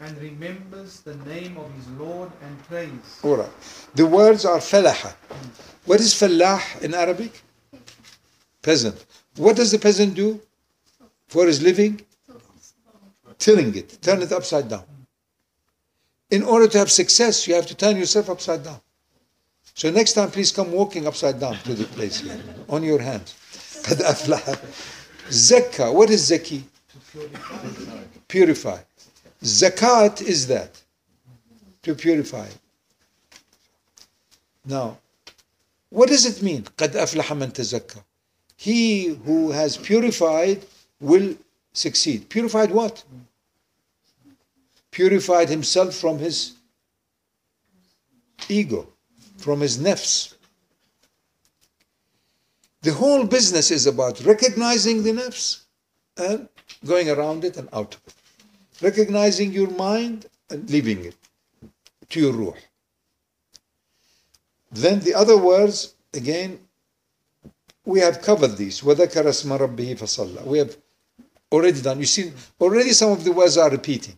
Speaker 4: and remembers the name of his Lord and prays.
Speaker 1: All right. The words are falaha. What is falah in Arabic? Peasant. What does the peasant do for his living? Tilling it. Turn it upside down In order to have success, you have to turn yourself upside down. So next time, please come walking upside down to the place here, on your hands. قد أفلح. Zakka. What is zaki? Purify. Zakat is that. To purify. Now, what does it mean? قد أفلح من تزكى. He who has purified will succeed. Purified what? Purified himself from his ego, from his nafs. The whole business is about recognizing the nafs and going around it and out of it. Recognizing your mind and leaving it to your ruh. Then the other words, again, we have covered these. وَذَكَرَ اسْمَ رَبِّهِ فَصَلَّى We have already done. You see, already some of the words are repeating.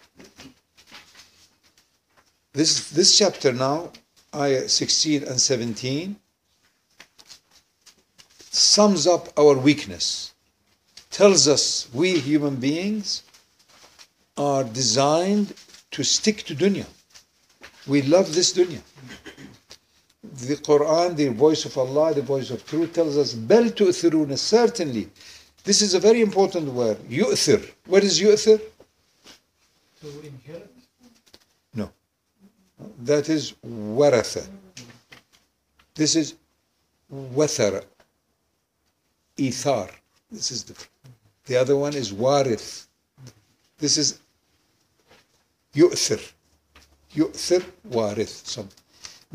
Speaker 1: This, this chapter now, ayah 16 and 17, sums up our weakness, tells us we human beings are designed to stick to dunya. We love this dunya. The Quran, the voice of Allah, the voice of truth tells us, bel tu'thiruna, certainly. This is a very important word. Yu'thir. What is yu'thir?
Speaker 4: to inherit.
Speaker 1: That is waratha. This is wathara. Ithar. This is different. The other one is warith. This is yu'thir. Yu'thir, warith. Something.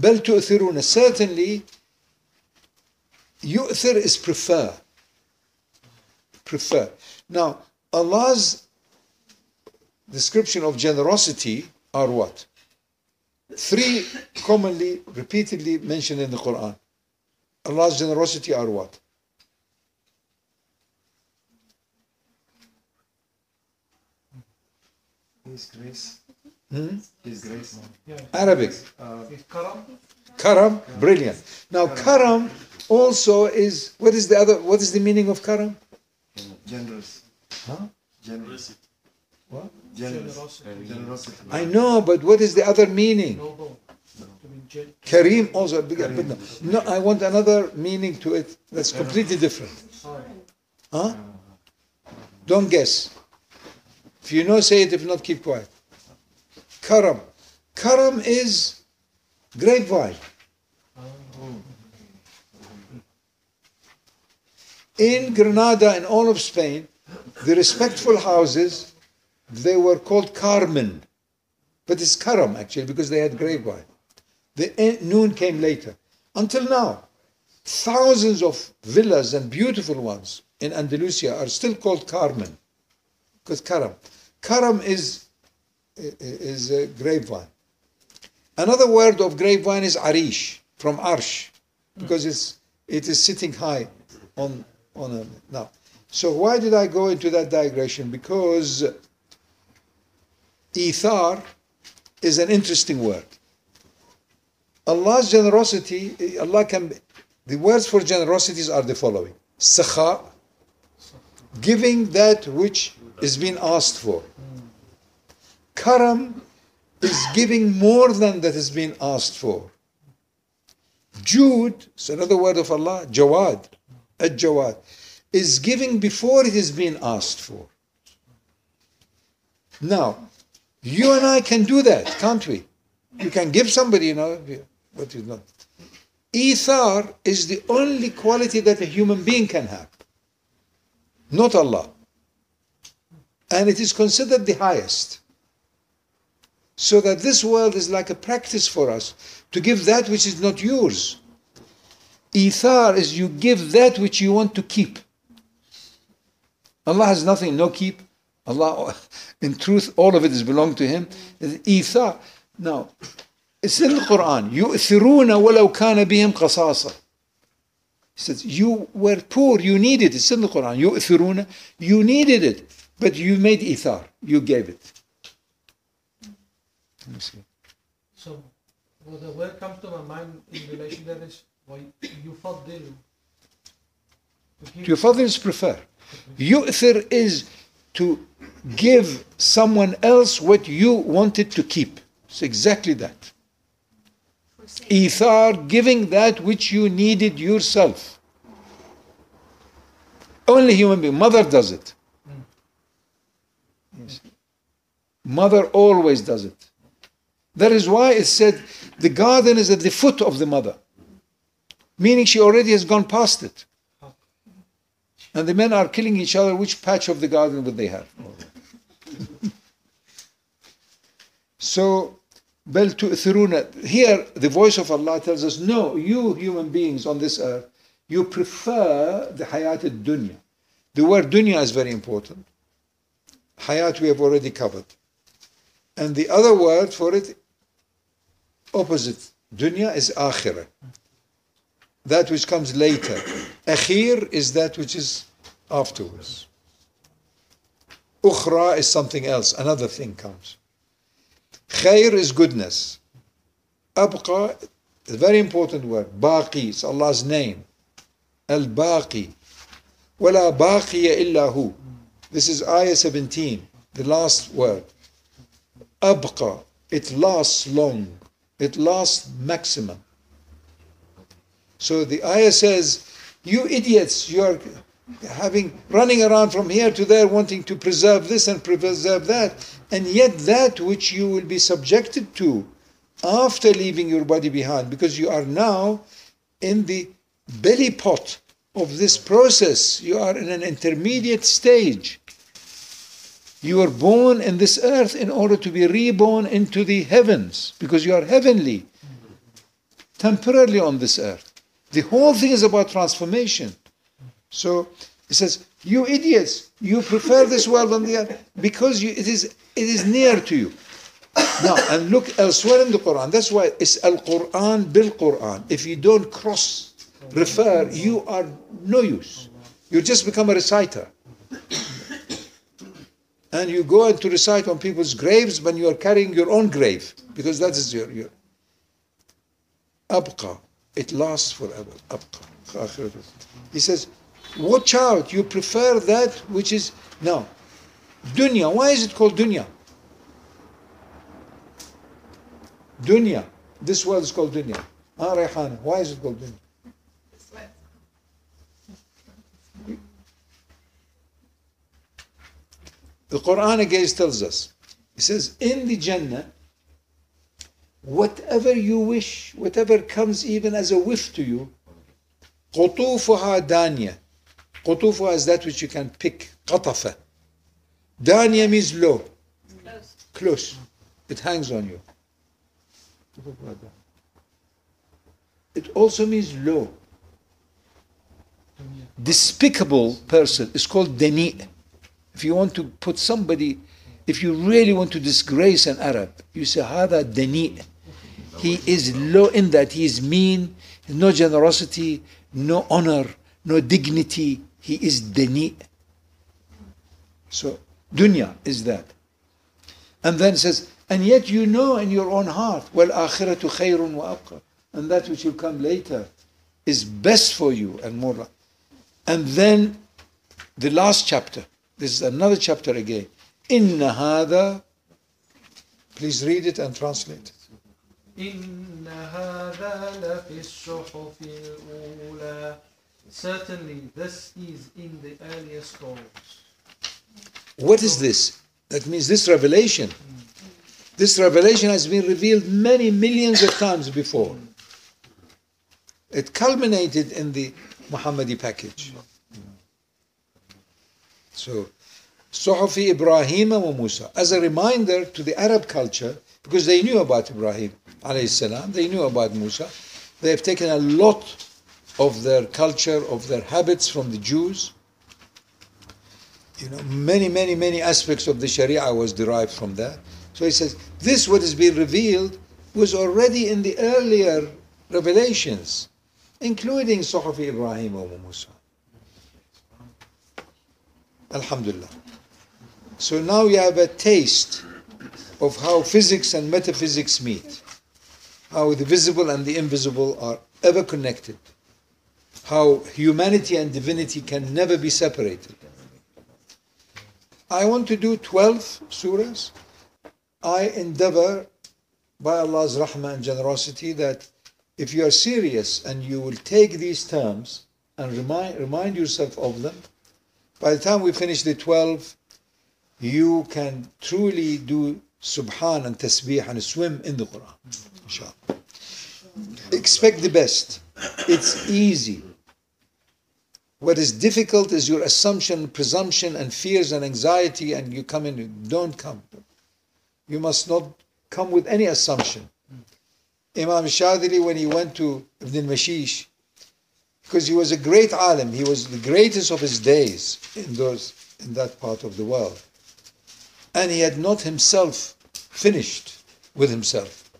Speaker 1: Tu'thiruna. Certainly, yu'thir is prefer. Prefer. Now, Allah's description of generosity are what? Three commonly, repeatedly mentioned in the Quran. Allah's generosity are what?
Speaker 6: His grace.
Speaker 1: Hmm?
Speaker 6: His grace.
Speaker 4: Yeah.
Speaker 1: Arabic.
Speaker 6: Uh,
Speaker 4: karam,
Speaker 1: Karam, brilliant. Now, karam also is, what is the other, what is the meaning of karam?
Speaker 6: generous.
Speaker 1: Huh?
Speaker 6: Generous.
Speaker 1: What?
Speaker 4: Generosity, uh,
Speaker 6: Generosity.
Speaker 1: I know, but what is the other meaning?
Speaker 4: noble, to be gen-
Speaker 1: Kareem but no, no, I want another meaning to it that's completely different. Huh? Don't guess. If you know, say it. If not, keep quiet. Karam. Karam is grapevine. In Granada and all of Spain, the respectful houses, they were called Carmen. But it's Karam actually because they had grapevine. The noon came later. Until now, thousands of villas and beautiful ones in Andalusia are still called Carmen. Because Karam. Karam is, is a grapevine. Another word of grapevine is Arish, from Arsh, because it's, it is sitting high on, on a. Now, so why did I go into that digression? Because Ithar is an interesting word. Allah's generosity, Allah can, the words for generosities are the following. Sakha, giving that which is being asked for. Karam is giving more than that is being asked for. Jude, it's another word of Allah, Jawad, Ad-Jawad, is giving before it is being asked for. Now, you and I can do that, can't we? You can give somebody, you know, what is not. Ithar is the only quality that a human being can have, not Allah. And it is considered the highest. So that this world is like a practice for us to give that which is not yours. Ithar is you give that which you want to keep. Allah has nothing, no keep. Allah, in truth, all of it is belong to Him. Ithar. Now, it's in the Quran. يُؤْثِرُونَ وَلَوْ كَانَ بِهِمْ قَصَاصًا He says, you were poor, you needed it. It's in the Quran. يُؤْثِرُونَ You needed it, but you made ithar. You gave it. Let me see.
Speaker 4: So, well, the word comes to my mind in relation to that is why you faddilu. To give-
Speaker 1: To your is prefer. Yu'thir is to give someone else what you wanted to keep. It's exactly that. Ithar, giving that which you needed yourself. Only human being. Mother does it. Hmm. Mother always does it. That is why it said the garden is at the foot of the mother, meaning she already has gone past it. Oh. And the men are killing each other. Which patch of the garden would they have? Oh. so, bel tu'thiruna. Here, the voice of Allah tells us, no, you human beings on this earth, you prefer the hayat dunya. The word dunya is very important. Hayat we have already covered. And the other word for it, opposite, dunya is akhirah. That which comes later. Akhir is that which is afterwards. Ukhra is something else, another thing comes. Khair is goodness. Abqa is a very important word. Baqi is Allah's name. Al Baqi. Wala baqiya illa hu. This is ayah 17, the last word. Abqa. It lasts long. It lasts maximum. So the ayah says, You idiots, you are having running around from here to there wanting to preserve this and preserve that. And yet that which you will be subjected to after leaving your body behind because you are now in the belly pot of this process. You are in an intermediate stage. You are born in this earth in order to be reborn into the heavens because you are heavenly temporarily on this earth. The whole thing is about transformation so he says, "You idiots! You prefer this world on the other because you, it is it is near to you." Now, and look elsewhere in the Quran. That's why it's Al Quran bil Quran. If you don't cross refer, you are no use. You just become a reciter. And you go and to recite on people's graves when you are carrying your own grave, because that is your, your abqa. It lasts forever. Abqa. He says, Watch out, you prefer that which is no. Dunya. Why is it called dunya? Dunya. This world is called dunya. Ah, Rayhana. Why is it called dunya? The Quran again tells us. It says, in the Jannah, whatever you wish, whatever comes even as a whiff to you, قطوفها دانية Qutufa is that which you can pick, qatafa. Daniya means low, close. close. It hangs on you. It also means low. Despicable person is called deni. If you want to put somebody, if you really want to disgrace an Arab, you say, Hada deni. He is low in that. He is mean, no generosity, no honor, no dignity, He is dani. So dunya is that. And then says, and yet you know in your own heart, well, akhiratu khayrun wa abqa. And that which will come later is best for you and more. And then the last chapter, this is another chapter again. Inna hada, please read it and translate.
Speaker 4: إن هذا لفي الصحف الأولى Certainly this is in the earlier scrolls.
Speaker 1: What is this? That means this revelation. This revelation has been revealed many millions of times before. It culminated in the Muhammadi package. So, Suhufi Ibrahim wa Musa, as a reminder to the Arab culture, because they knew about Ibrahim they knew about Musa. They have taken a lot of their culture, of their habits from the Jews. You know, many, many, many aspects of the Sharia was derived from that. So he says, this what is being revealed was already in the earlier revelations, including Suhufi Ibrahim wa Musa. Alhamdulillah. So now you have a taste of how physics and metaphysics meet, how the visible and the invisible are ever connected, how humanity and divinity can never be separated. I want to do 12 surahs. I endeavor by Allah's rahmah and generosity that if you are serious and you will take these terms and remind, remind yourself of them, by the time we finish the 12, you can truly do subhan and tasbih and swim in the Quran. Inshallah. Expect the best. It's easy. What is difficult is your assumption, presumption, and fears and anxiety, and you come in. Don't come. You must not come with any assumption. Imam Shadili, when he went to Ibn al-Mashish, because he was a great alim. He was the greatest of his days in those in that part of the world, and he had not himself finished with himself,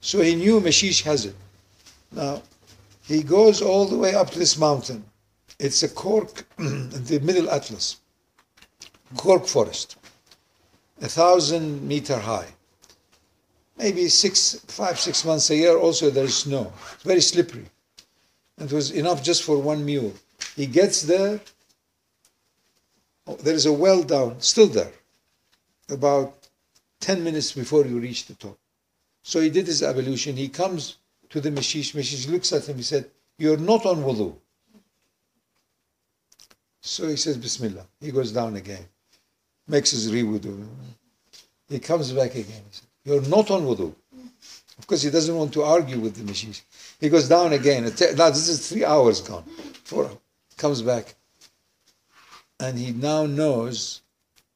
Speaker 1: so he knew Mashish has it. Now, he goes all the way up this mountain. It's a cork, the Middle Atlas, cork forest, a thousand meter high. Maybe six, five, six months a year. Also, there is snow. It's very slippery. And it was enough just for one mule. He gets there. oh, there is a well down, still there, about 10 minutes before you reach the top. So he did his ablution. He comes to the Mashish. Mashish looks at him. He said, You're not on wudu. So he says, Bismillah. He goes down again, makes his re wudu. He comes back again. Said, You're not on wudu. Of course, he doesn't want to argue with the Mashish. He goes down again. Now, this is three hours gone. Four hours. Comes back. And he now knows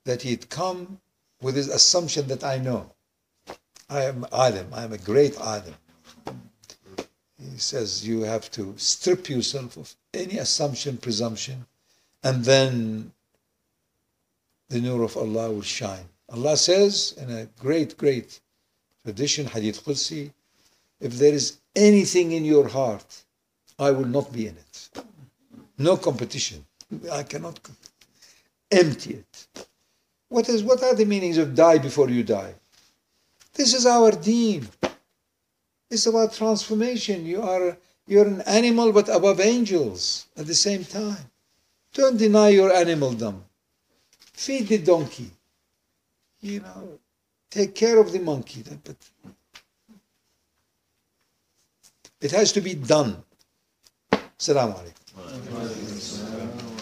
Speaker 1: that he'd come with his assumption that I know. I am Adam. I am a great Adam. He says you have to strip yourself of any assumption, presumption, and then the nur of Allah will shine. Allah says in a great, great tradition, Hadith Qudsi, if there is anything in your heart, I will not be in it. No competition. I cannot empty it. What is what are the meanings of die before you die? This is our deen. It's about transformation. You are you're an animal but above angels at the same time. Don't deny your animaldom. Feed the donkey. You know, take care of the monkey. But it has to be done. Assalamu alaikum.